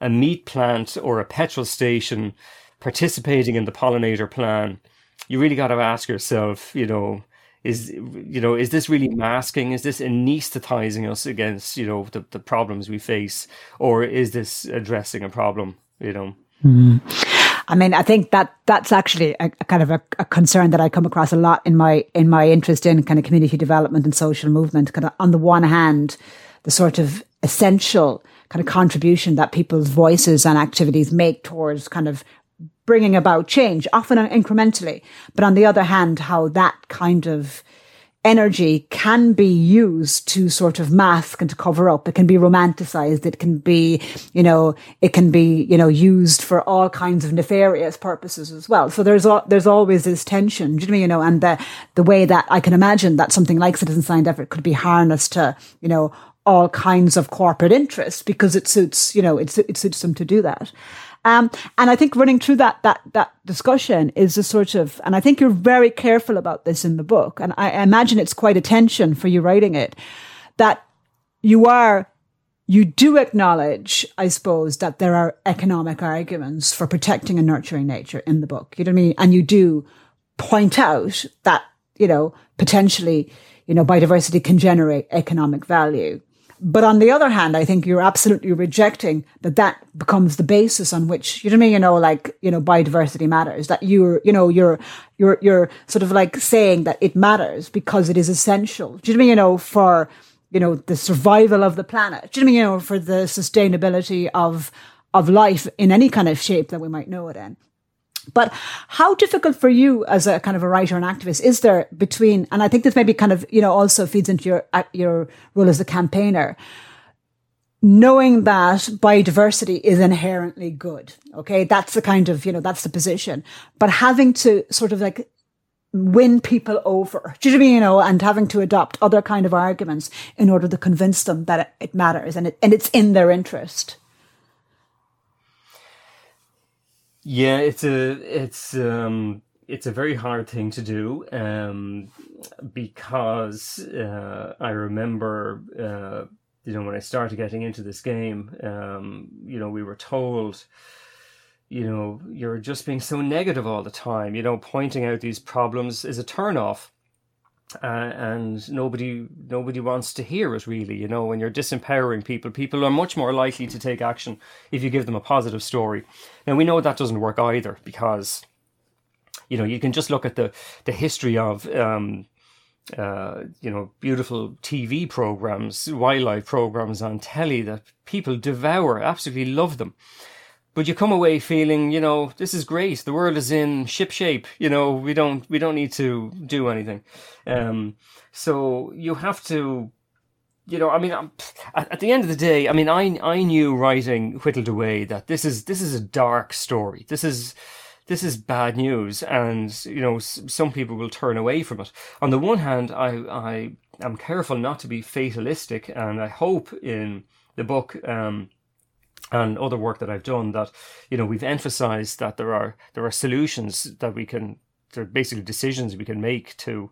a meat plant or a petrol station participating in the pollinator plan you really got to ask yourself you know is you know is this really masking is this anesthetizing us against you know the, the problems we face or is this addressing a problem you know mm. I mean, I think that that's actually a, a kind of a, a, concern that I come across a lot in my in my interest in kind of community development and social movement. Kind of on the one hand, the sort of essential kind of contribution that people's voices and activities make towards kind of bringing about change, often incrementally. But on the other hand, how that kind of energy can be used to sort of mask and to cover up. It can be romanticized. It can be, you know, it can be, you know, used for all kinds of nefarious purposes as well. So there's, there's always this tension, do you know, you know, and the, the way that I can imagine that something like citizen science effort could be harnessed to, you know, all kinds of corporate interests because it suits, you know, it, it suits them to do that. Um, and I think running through that that that discussion is a sort of, and I think you're very careful about this in the book, and I imagine it's quite a tension for you writing it, that you are you do acknowledge, I suppose, that there are economic arguments for protecting and nurturing nature in the book. You know what I mean? And you do point out that, you know, potentially, you know, biodiversity can generate economic value. But on the other hand, I think you're absolutely rejecting that that becomes the basis on which, you know I mean? You know, like, you know, biodiversity matters, that you're, you know, you're, you're, you're sort of like saying that it matters because it is essential. Do you know I mean? You know, for, you know, the survival of the planet. Do you know I mean? You know, for the sustainability of, of life in any kind of shape that we might know it in. But how difficult for you as a kind of a writer and activist is there between, and I think this maybe kind of, you know, also feeds into your, your role as a campaigner, knowing that biodiversity is inherently good. Okay. That's the kind of, you know, that's the position, but having to sort of like win people over. Do you know I mean? You know, and having to adopt other kind of arguments in order to convince them that it matters and it, and it's in their interest. Yeah, it's a it's um it's a very hard thing to do um because uh, I remember uh, you know, when I started getting into this game, um, you know, we were told, you know, you're just being so negative all the time. You know, pointing out these problems is a turnoff. Uh, and nobody nobody wants to hear it really you know when you're disempowering people people are much more likely to take action if you give them a positive story now we know that doesn't work either because you know you can just look at the the history of um, uh, you know, beautiful TV programs, wildlife programs on telly that people devour, absolutely love them. But you come away feeling, you know, this is great. The world is in ship shape. You know, we don't we don't need to do anything. Um, so you have to, you know, I mean, at, at the end of the day, I mean, I I knew writing Whittled Away that this is this is a dark story. This is this is bad news, and you know some people will turn away from it. On the one hand, I I am careful not to be fatalistic, and I hope in the book. Um, and other work that I've done that you know we've emphasized that there are there are solutions that we can there are basically decisions we can make to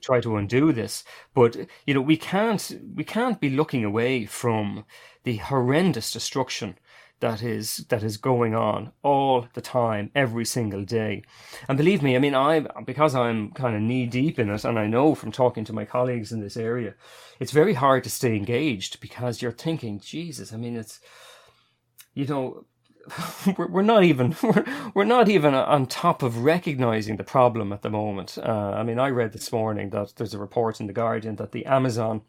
try to undo this but you know we can't we can't be looking away from the horrendous destruction that is that is going on all the time, every single day. And believe me, I mean, I because I'm kind of knee deep in it, and I know from talking to my colleagues in this area, it's very hard to stay engaged because you're thinking, Jesus, I mean, it's you know. [LAUGHS] We're we're not even [LAUGHS] we're, we're not even on top of recognizing the problem at the moment. Uh, I mean, I read this morning that there's a report in the Guardian that the Amazon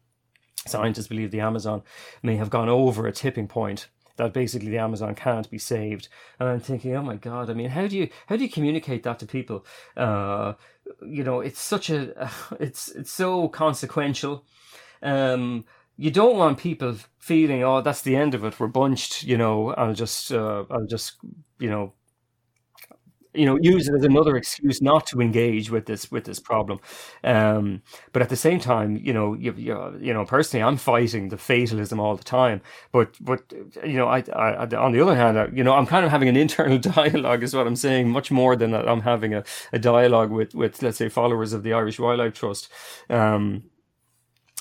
scientists believe the Amazon may have gone over a tipping point that basically the Amazon can't be saved. And I'm thinking, oh my god, I mean, how do you how do you communicate that to people? Uh, you know, it's such a [SIGHS] it's it's so consequential. Um, you don't want people feeling, oh, that's the end of it. We're bunched. You know, I'll just uh, I'll just you know you know use it as another excuse not to engage with this with this problem um, but at the same time you know you, you, you know personally i'm fighting the fatalism all the time but but you know I, I on the other hand I, you know i'm kind of having an [LAUGHS] internal dialogue is what i'm saying much more than i'm having a, a dialogue with with let's say followers of the irish wildlife trust um,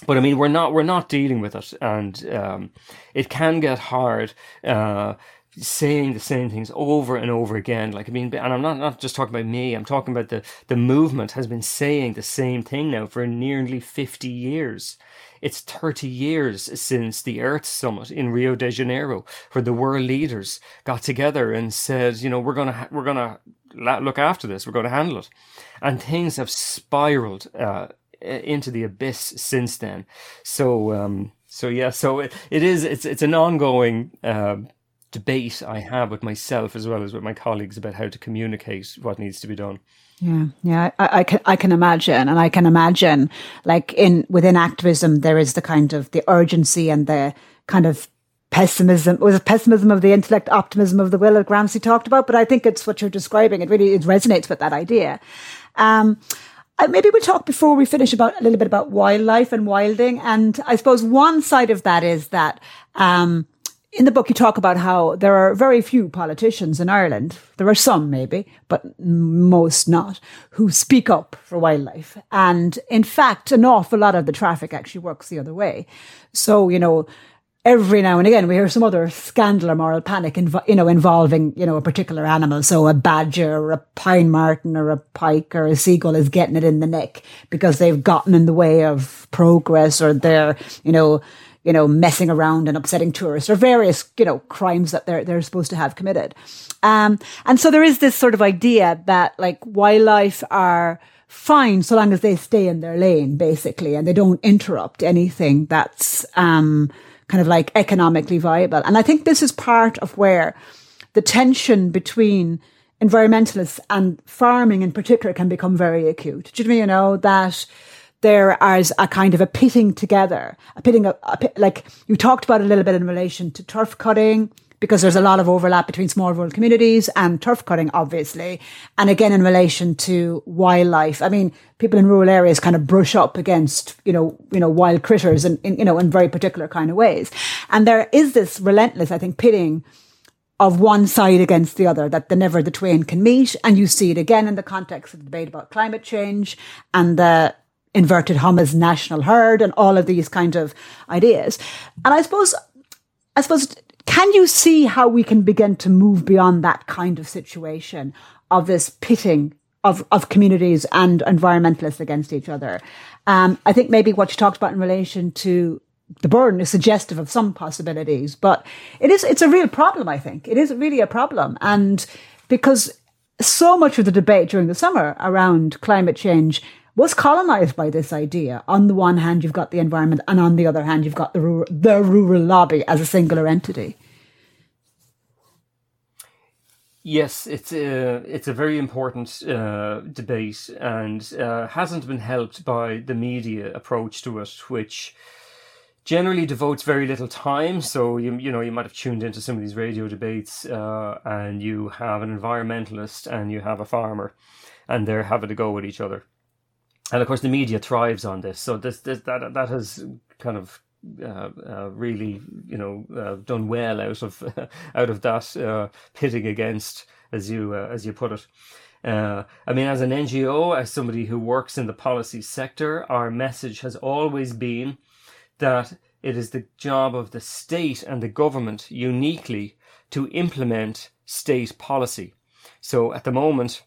but I mean, we're not we're not dealing with it, and um, it can get hard. Uh, saying the same things over and over again. Like, I mean, and I'm not, not just talking about me, I'm talking about the, the movement has been saying the same thing now for nearly 50 years. It's 30 years since the Earth Summit in Rio de Janeiro, where the world leaders got together and said, you know, we're to, we're to look after this, we're going to handle it. And things have spiraled, uh, into the abyss since then. So, um, so yeah, so it, it is, it's, it's an ongoing, uh, debate I have with myself as well as with my colleagues about how to communicate what needs to be done. Yeah, yeah, I, I, can I can imagine, and I can imagine, like in within activism, there is the kind of the urgency and the kind of pessimism. Was it pessimism of the intellect, optimism of the will that Gramsci talked about? But I think it's what you're describing. It really it resonates with that idea. Um, maybe we'll talk before we finish about a little bit about wildlife and wilding, and I suppose one side of that is that. Um, in the book, you talk about how there are very few politicians in Ireland. There are some, maybe, but most not, who speak up for wildlife. And in fact, an awful lot of the traffic actually works the other way. So, you know, every now and again we hear some other scandal or moral panic, inv- you know, involving, you know, a particular animal. So a badger or a pine marten or a pike or a seagull is getting it in the neck because they've gotten in the way of progress or they're, you know, you know, messing around and upsetting tourists or various, you know, crimes that they're, they're supposed to have committed. Um, and so there is this sort of idea that like wildlife are fine so long as they stay in their lane, basically, and they don't interrupt anything that's, um, kind of like economically viable. And I think this is part of where the tension between environmentalists and farming in particular can become very acute. Do you mean, you know, that, there is a kind of a pitting together, a pitting, a, a like you talked about a little bit in relation to turf cutting, because there's a lot of overlap between small rural communities and turf cutting, obviously. And again, in relation to wildlife. I mean, people in rural areas kind of brush up against, you know, you know, wild critters in, in you know, in very particular kind of ways. And there is this relentless, I think, pitting of one side against the other, that the never the twain can meet. And you see it again in the context of the debate about climate change and the inverted commas national herd and all of these kind of ideas. And I suppose, I suppose, can you see how we can begin to move beyond that kind of situation of this pitting of, of communities and environmentalists against each other? Um, I think maybe what you talked about in relation to the Burren is suggestive of some possibilities, but it is, it's a real problem, I think. It is really a problem. And because so much of the debate during the summer around climate change was colonized by this idea. On the one hand, you've got the environment, and on the other hand, you've got the rural, the rural lobby as a singular entity. Yes, it's a it's a very important uh, debate, and uh, hasn't been helped by the media approach to it, which generally devotes very little time. So you you know you might have tuned into some of these radio debates, uh, and you have an environmentalist and you have a farmer, and they're having to go with each other. And of course, the media thrives on this. So this, this that that has kind of uh, uh, really, you know, uh, done well out of [LAUGHS] out of that uh, pitting against, as you uh, as you put it. Uh, I mean, as an NGO, as somebody who works in the policy sector, our message has always been that it is the job of the state and the government uniquely to implement state policy. So at the moment,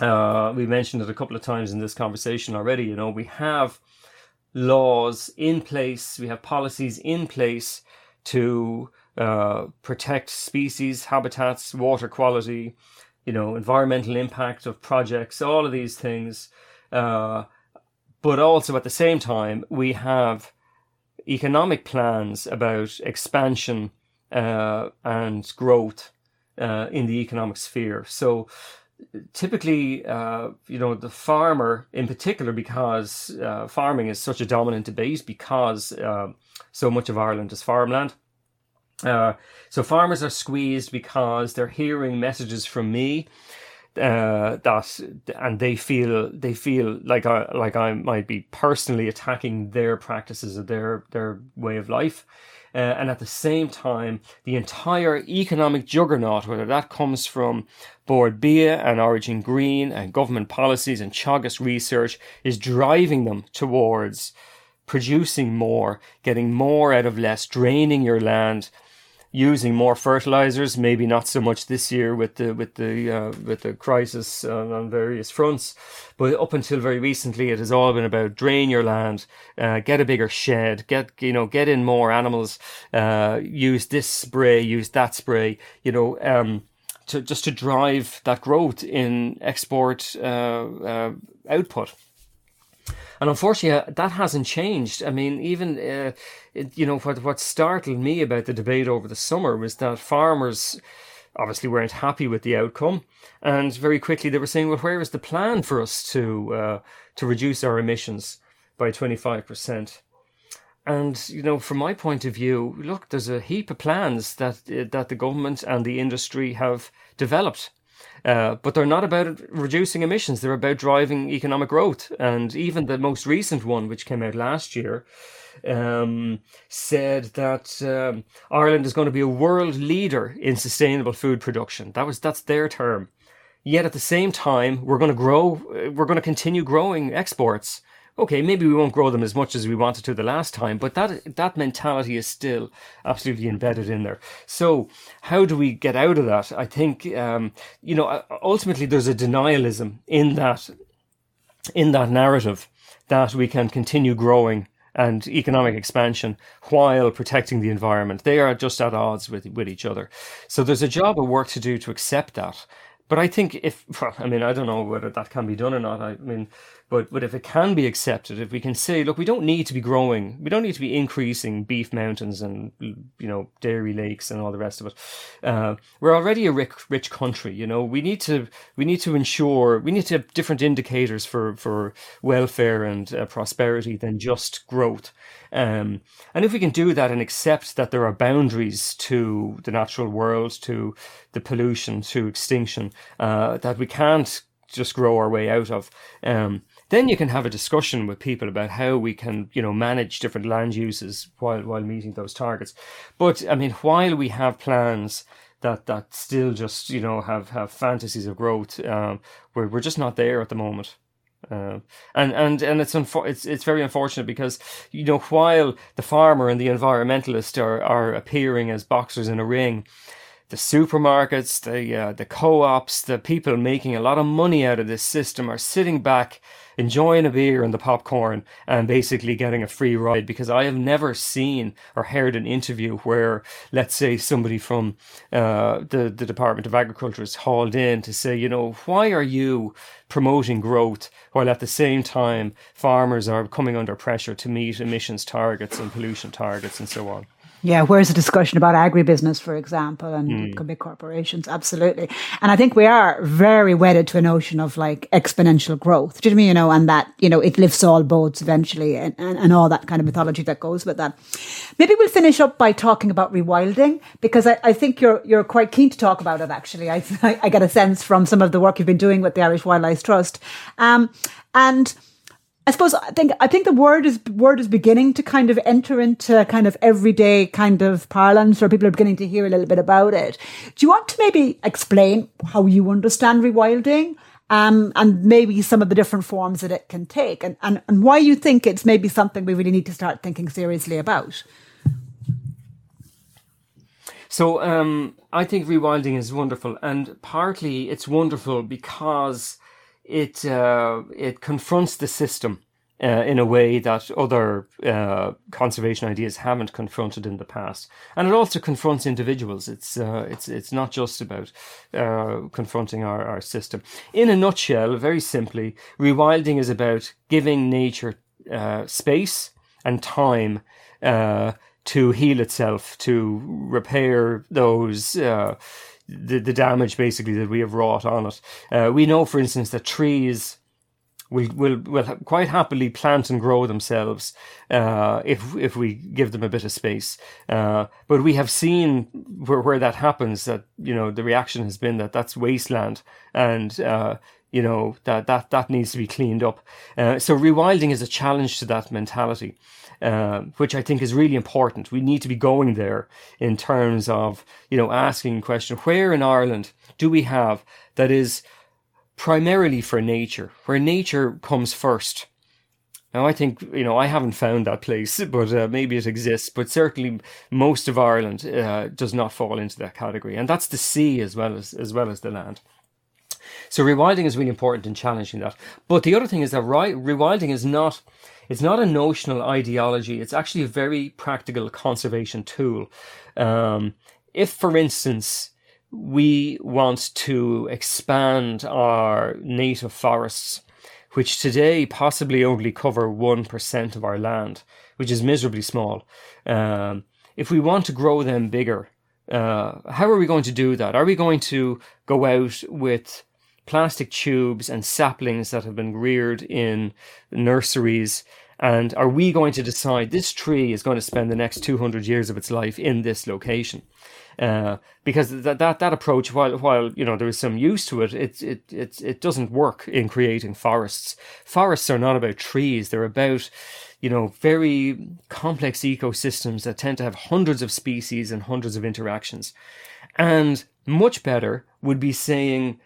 uh, we mentioned it a couple of times in this conversation already. You know, we have laws in place, we have policies in place to uh, protect species, habitats, water quality, you know, environmental impact of projects, all of these things. Uh, but also at the same time, we have economic plans about expansion uh, and growth uh, in the economic sphere. So typically, uh, you know, the farmer in particular, because uh, farming is such a dominant debate, because uh, so much of Ireland is farmland. Uh, so farmers are squeezed because they're hearing messages from me uh, that and they feel they feel like I like I might be personally attacking their practices of their their way of life. Uh, and at the same time, the entire economic juggernaut, whether that comes from Bord Bia and Origin Green and government policies and Teagasc research, is driving them towards producing more, getting more out of less, draining your land, using more fertilizers. Maybe not so much this year with the with the uh, with the crisis on, on, various fronts, but up until very recently, it has all been about drain your land, uh, get a bigger shed, get you know get in more animals, uh, use this spray, use that spray, you know. Um, to just to drive that growth in export uh, uh, output. And unfortunately, that hasn't changed. I mean, even, uh, it, you know, what, what startled me about the debate over the summer was that farmers obviously weren't happy with the outcome. And very quickly they were saying, well, where is the plan for us to, uh, to reduce our emissions by 25%? And you know, from my point of view, look, there's a heap of plans that that the government and the industry have developed uh, but they're not about reducing emissions. They're about driving economic growth. And even the most recent one, which came out last year, um, said that um, Ireland is going to be a world leader in sustainable food production. That was that's their term. Yet at the same time, we're going to grow. We're going to continue growing exports okay, maybe we won't grow them as much as we wanted to the last time, but that that mentality is still absolutely embedded in there. So how do we get out of that? I think um, you know ultimately there's a denialism in that in that narrative that we can continue growing and economic expansion while protecting the environment. They are just at odds with with each other. So there's a job of work to do to accept that. But I think if [LAUGHS] I mean I don't know whether that can be done or not. I mean but but if it can be accepted, if we can say, look, we don't need to be growing, we don't need to be increasing beef mountains and you know dairy lakes and all the rest of it. Uh, we're already a rich rich country. You know, we need to we need to ensure we need to have different indicators for for welfare and uh, prosperity than just growth. Um, and if we can do that and accept that there are boundaries to the natural world, to the pollution, to extinction, uh, that we can't just grow our way out of. Um, then you can have a discussion with people about how we can, you know, manage different land uses while while meeting those targets. But I mean, while we have plans that that still just you know have have fantasies of growth, um, we're we're just not there at the moment. Uh, and and and it's unfo- it's it's very unfortunate because you know while the farmer and the environmentalist are are appearing as boxers in a ring, the supermarkets, the uh, the co-ops, the people making a lot of money out of this system are sitting back enjoying a beer and the popcorn and basically getting a free ride because I have never seen or heard an interview where, let's say, somebody from uh, the, the Department of Agriculture is hauled in to say, you know, why are you promoting growth while at the same time farmers are coming under pressure to meet emissions targets and pollution targets and so on? Yeah, where's the discussion about agribusiness, for example, and mm. big corporations? Absolutely. And I think we are very wedded to a notion of like exponential growth. Do you know I mean? You know, and that, you know, it lifts all boats eventually and, and, and all that kind of mythology that goes with that. Maybe we'll finish up by talking about rewilding because I, I think you're, you're quite keen to talk about it, actually. I, [LAUGHS] I get a sense from some of the work you've been doing with the Irish Wildlife Trust. Um, and, I suppose I think I think the word is word is beginning to kind of enter into kind of everyday kind of parlance, or people are beginning to hear a little bit about it. Do you want to maybe explain how you understand rewilding, um, and maybe some of the different forms that it can take, and, and and why you think it's maybe something we really need to start thinking seriously about? So um, I think rewilding is wonderful, and partly it's wonderful because it uh, it confronts the system uh, in a way that other uh, conservation ideas haven't confronted in the past, and it also confronts individuals. It's uh, it's it's not just about uh, confronting our, our system. In a nutshell, very simply, rewilding is about giving nature uh, space and time to heal itself, to repair those the, the damage basically that we have wrought on it. Uh, we know, for instance, that trees will will will quite happily plant and grow themselves uh, if if we give them a bit of space. Uh, but we have seen where where that happens that you know the reaction has been that that's wasteland and. Uh, you know that that that needs to be cleaned up. Uh, so rewilding is a challenge to that mentality. Uh, which I think is really important. We need to be going there in terms of, you know, asking the question, where in Ireland do we have that is primarily for nature, where nature comes first? Now, I think, you know, I haven't found that place, [LAUGHS] but uh, maybe it exists, but certainly most of Ireland uh, does not fall into that category. And that's the sea as well as, as well as the land. So rewilding is really important in challenging that. But the other thing is that right, rewilding is not it's not a notional ideology. It's actually a very practical conservation tool. Um, if, for instance, we want to expand our native forests, which today possibly only cover 1% of our land, which is miserably small. Um, if we want to grow them bigger, uh, how are we going to do that? Are we going to go out with plastic tubes and saplings that have been reared in nurseries. And are we going to decide this tree is going to spend the next 200 years of its life in this location? Uh, because that, that that approach, while while you know there is some use to it, it it it it doesn't work in creating forests. Forests are not about trees; they're about you know very complex ecosystems that tend to have hundreds of species and hundreds of interactions. And much better would be saying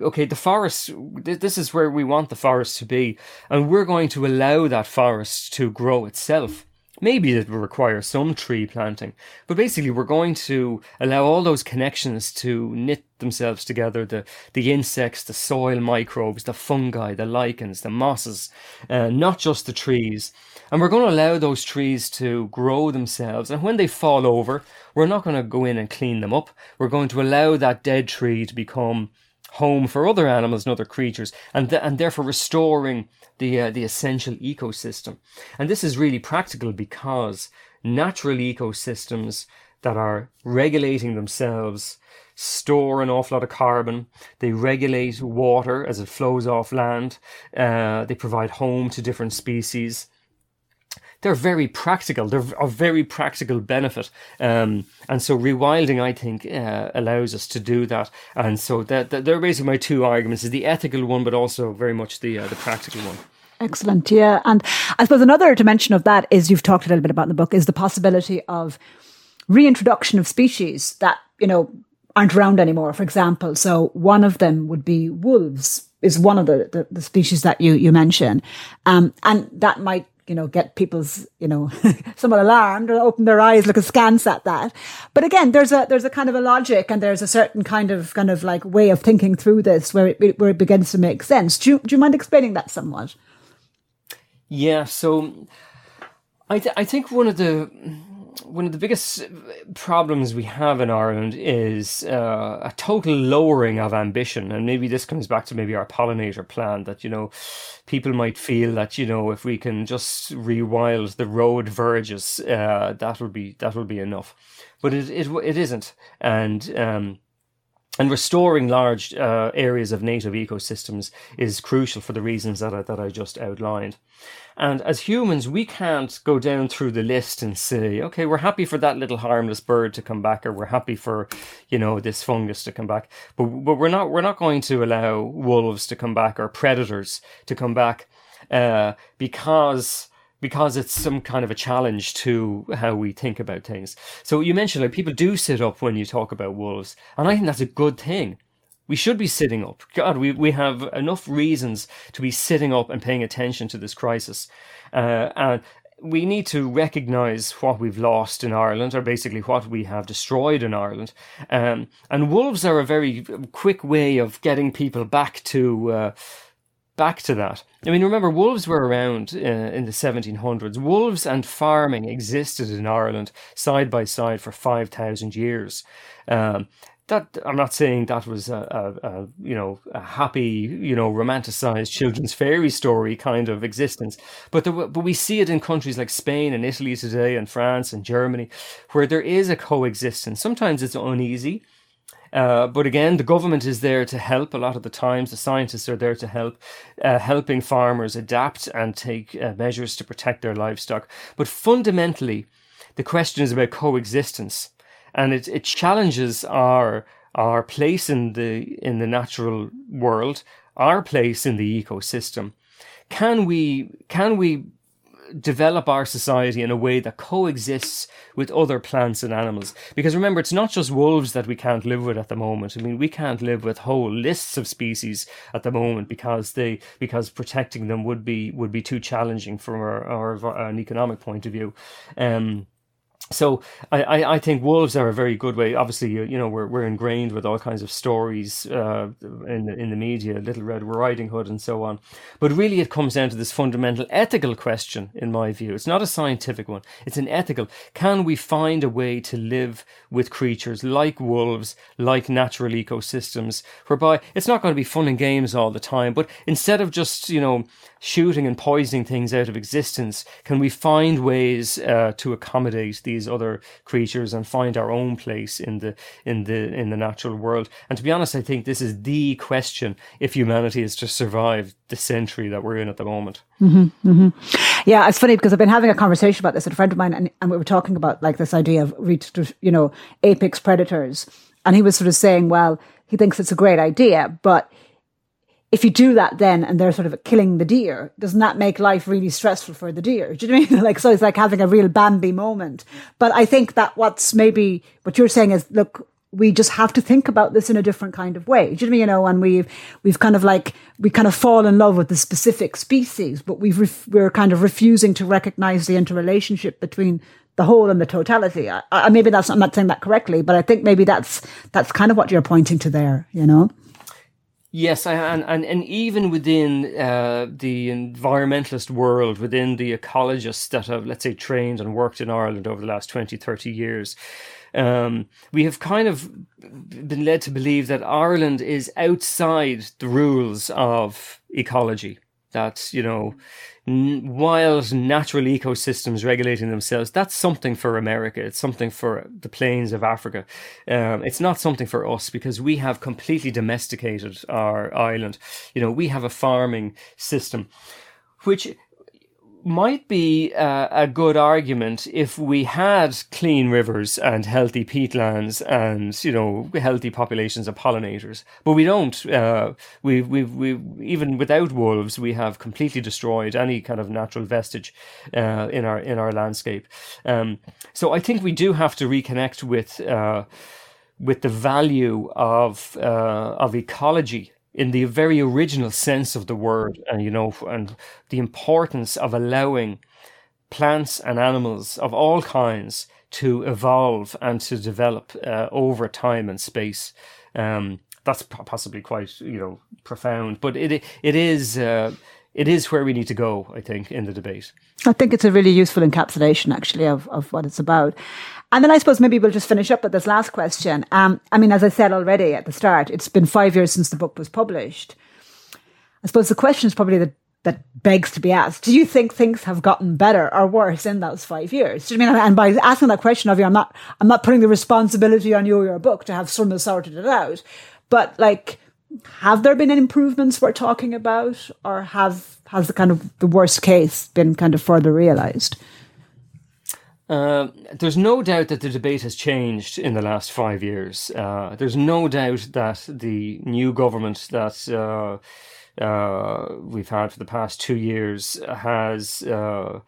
okay, the forest, this is where we want the forest to be, and we're going to allow that forest to grow itself. Maybe it will require some tree planting, but basically we're going to allow all those connections to knit themselves together. The, the insects, the soil microbes, the fungi, the lichens, the mosses, uh, not just the trees. And we're going to allow those trees to grow themselves. And when they fall over, we're not going to go in and clean them up. We're going to allow that dead tree to become home for other animals and other creatures, and th- and therefore restoring the uh, the essential ecosystem. And this is really practical because natural ecosystems that are regulating themselves store an awful lot of carbon. They regulate water as it flows off land. Uh, they provide home to different species they're very practical. They're of very practical benefit. Um, and so rewilding, I think, uh, allows us to do that. And so that, that they're basically my two arguments: is the ethical one, but also very much the uh, the practical one. Excellent, yeah. And I suppose another dimension of that is you've talked a little bit about in the book is the possibility of reintroduction of species that you know aren't around anymore. For example, so one of them would be wolves is one of the, the, the species that you you mention, um, and that might you know, get people's, you know, [LAUGHS] somewhat alarmed or open their eyes, look askance at that. But again, there's a, there's a kind of a logic and there's a certain kind of, kind of like way of thinking through this where it, where it begins to make sense. Do you, do you mind explaining that somewhat? Yeah. So I, th- I think one of the, one of the biggest problems we have in Ireland is uh, a total lowering of ambition, and maybe this comes back to maybe our pollinator plan that you know people might feel that you know if we can just rewild the road verges, uh, that will be that will be enough, but it it it isn't, and um, and restoring large uh, areas of native ecosystems is crucial for the reasons that I, that I just outlined. And as humans, we can't go down through the list and say, okay, we're happy for that little harmless bird to come back, or we're happy for, you know, this fungus to come back. But, but we're not we're not going to allow wolves to come back or predators to come back uh, because because it's some kind of a challenge to how we think about things. So you mentioned like people do sit up when you talk about wolves, and I think that's a good thing. We should be sitting up. God, we, we have enough reasons to be sitting up and paying attention to this crisis. Uh, and we need to recognise what we've lost in Ireland, or basically what we have destroyed in Ireland. Um, and wolves are a very quick way of getting people back to. Uh, back to that. I mean, remember, wolves were around uh, in the 1700s. Wolves and farming existed in Ireland side by side for 5,000 years. Um, that I'm not saying that was a, a, a, you know a happy you know romanticized children's fairy story kind of existence, but there, but we see it in countries like Spain and Italy today and France and Germany, where there is a coexistence. Sometimes it's uneasy, uh, but again, the government is there to help a lot of the times. The scientists are there to help, uh, helping farmers adapt and take uh, measures to protect their livestock. But fundamentally, the question is about coexistence, and it, it challenges our our place in the in the natural world, our place in the ecosystem. Can we can we develop our society in a way that coexists with other plants and animals. Because remember, it's not just wolves that we can't live with at the moment. I mean, we can't live with whole lists of species at the moment because they because protecting them would be would be too challenging from our, our an economic point of view. Um, so I, I, think wolves are a very good way. Obviously, you, you know we're we're ingrained with all kinds of stories uh, in the in the media, Little Red Riding Hood, and so on. But really, it comes down to this fundamental ethical question, in my view. It's not a scientific one; it's an ethical. Can we find a way to live with creatures like wolves, like natural ecosystems, whereby it's not going to be fun and games all the time, but instead of just you know shooting and poisoning things out of existence, can we find ways uh, to accommodate these other creatures and find our own place in the in the in the natural world? And to be honest, I think this is the question if humanity is to survive the century that we're in at the moment. Mm-hmm, mm-hmm. Yeah, it's funny because I've been having a conversation about this with a friend of mine, and, and we were talking about like this idea of you know apex predators, and he was sort of saying, well, he thinks it's a great idea, but if you do that then and they're sort of killing the deer, doesn't that make life really stressful for the deer? [LAUGHS] Do you know what I mean? [LAUGHS] Like, so it's like having a real Bambi moment. But I think that what's maybe what you're saying is, look, we just have to think about this in a different kind of way. Do you know, you know, and we've we've kind of like we kind of fall in love with the specific species, but we've ref, we're kind of refusing to recognize the interrelationship between the whole and the totality. I, I, maybe that's I'm not saying that correctly, but I think maybe that's that's kind of what you're pointing to there. You know. Yes, and, and, and even within uh, the environmentalist world, within the ecologists that have, let's say, trained and worked in Ireland over the last 20, 30 years, um, we have kind of been led to believe that Ireland is outside the rules of ecology. That, you know, wild natural ecosystems regulating themselves that's something for america. It's something for the plains of africa. Um, it's not something for us because we have completely domesticated our island. You know we have a farming system which might be uh, a good argument if we had clean rivers and healthy peatlands and you know healthy populations of pollinators, but we don't. Uh, we we we even without wolves, we have completely destroyed any kind of natural vestige uh, in our in our landscape. Um, so I think we do have to reconnect with uh, with the value of uh, of ecology in the very original sense of the word, and you know, and the importance of allowing plants and animals of all kinds to evolve and to develop uh, over time and space. Um, that's possibly quite you know profound, but it it is uh, it is where we need to go. I think in the debate. I think it's a really useful encapsulation, actually, of of what it's about. And then I suppose maybe we'll just finish up with this last question. Um, I mean, as I said already at the start, it's been five years since the book was published. I suppose the question is probably the that begs to be asked. Do you think things have gotten better or worse in those five years? You mean? And by asking that question of you, I'm not, I'm not putting the responsibility on you or your book to have somehow sorted it out. But like, have there been any improvements we're talking about, or have has the kind of the worst case been kind of further realised? Uh, there's no doubt that the debate has changed in the last five years. Uh, there's no doubt that the new government that uh, uh, we've had for the past two years has uh,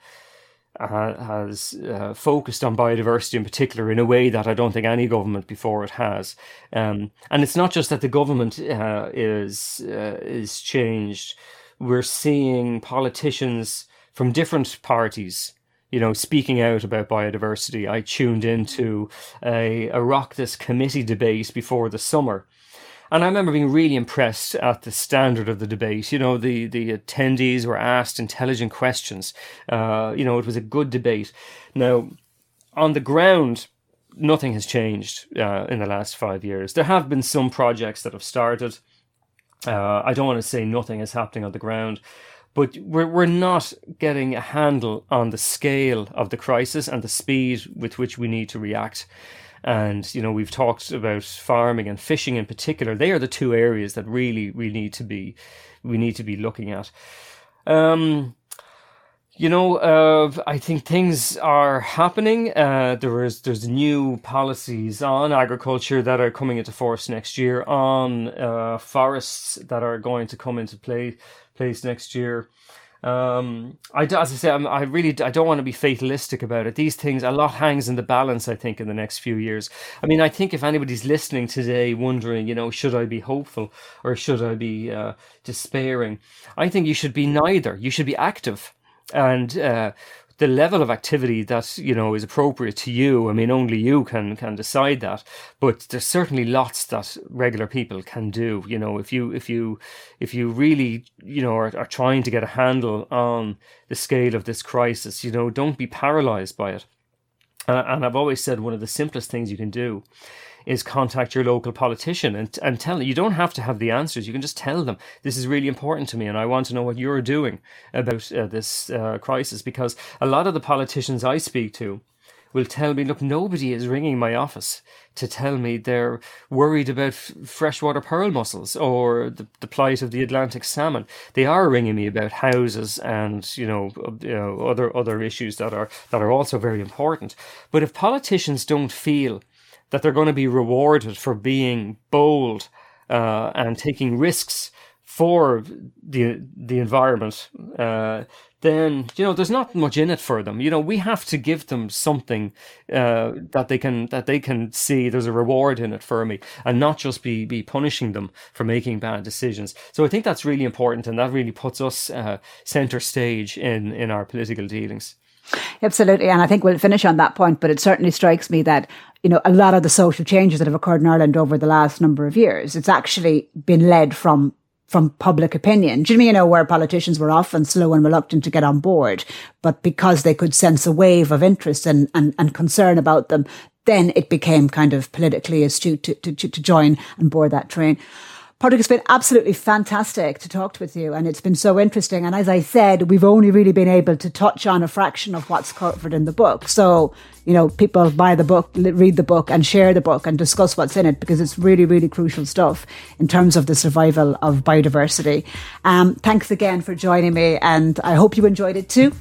has uh, focused on biodiversity in particular in a way that I don't think any government before it has. Um, and it's not just that the government uh, is uh, is changed. We're seeing politicians from different parties you know, speaking out about biodiversity. I tuned into a, a committee debate before the summer and I remember being really impressed at the standard of the debate. You know, the, the attendees were asked intelligent questions. Uh, you know, it was a good debate. Now, on the ground, nothing has changed uh, in the last five years. There have been some projects that have started. Uh, I don't want to say nothing is happening on the ground, but we're, we're not getting a handle on the scale of the crisis and the speed with which we need to react. And, you know, we've talked about farming and fishing in particular. They are the two areas that really we need to be, we need to be looking at. Um, you know, uh, I think things are happening. Uh, there is there's new policies on agriculture that are coming into force next year, on uh, forests that are going to come into play place next year. Um, I, as I say, I'm, i really I don't want to be fatalistic about it. These things, a lot hangs in the balance. I think in the next few years. I mean, I think if anybody's listening today, wondering, you know, should I be hopeful or should I be uh, despairing? I think you should be neither. You should be active and uh, the level of activity that you know is appropriate to you i mean only you can can decide that. But there's certainly lots that regular people can do you know if you if you if you really you know are, are trying to get a handle on the scale of this crisis you know don't be paralyzed by it. Uh, and i've always said one of the simplest things you can do is contact your local politician and, and tell them. You don't have to have the answers. You can just tell them, this is really important to me and I want to know what you're doing about uh, this uh, crisis. Because a lot of the politicians I speak to will tell me, look, nobody is ringing my office to tell me they're worried about freshwater pearl mussels or the, the plight of the Atlantic salmon. They are ringing me about houses and you know, you know other other issues that are that are also very important. But if politicians don't feel that they're going to be rewarded for being bold uh, and taking risks for the the environment, uh, then you know there's not much in it for them. You know we have to give them something uh, that they can that they can see there's a reward in it for me, and not just be be punishing them for making bad decisions. So I think that's really important, and that really puts us uh, center stage in in our political dealings. Absolutely. And I think we'll finish on that point, but it certainly strikes me that, you know, a lot of the social changes that have occurred in Ireland over the last number of years, it's actually been led from from public opinion. Do you, mean, you know, where politicians were often slow and reluctant to get on board, but because they could sense a wave of interest and, and, and concern about them, then it became kind of politically astute to, to, to join and board that train. Pádraic, it's been absolutely fantastic to talk with you, and it's been so interesting. And as I said, we've only really been able to touch on a fraction of what's covered in the book. So, you know, people buy the book, read the book, and share the book and discuss what's in it because it's really, really crucial stuff in terms of the survival of biodiversity. Um, thanks again for joining me, and I hope you enjoyed it too.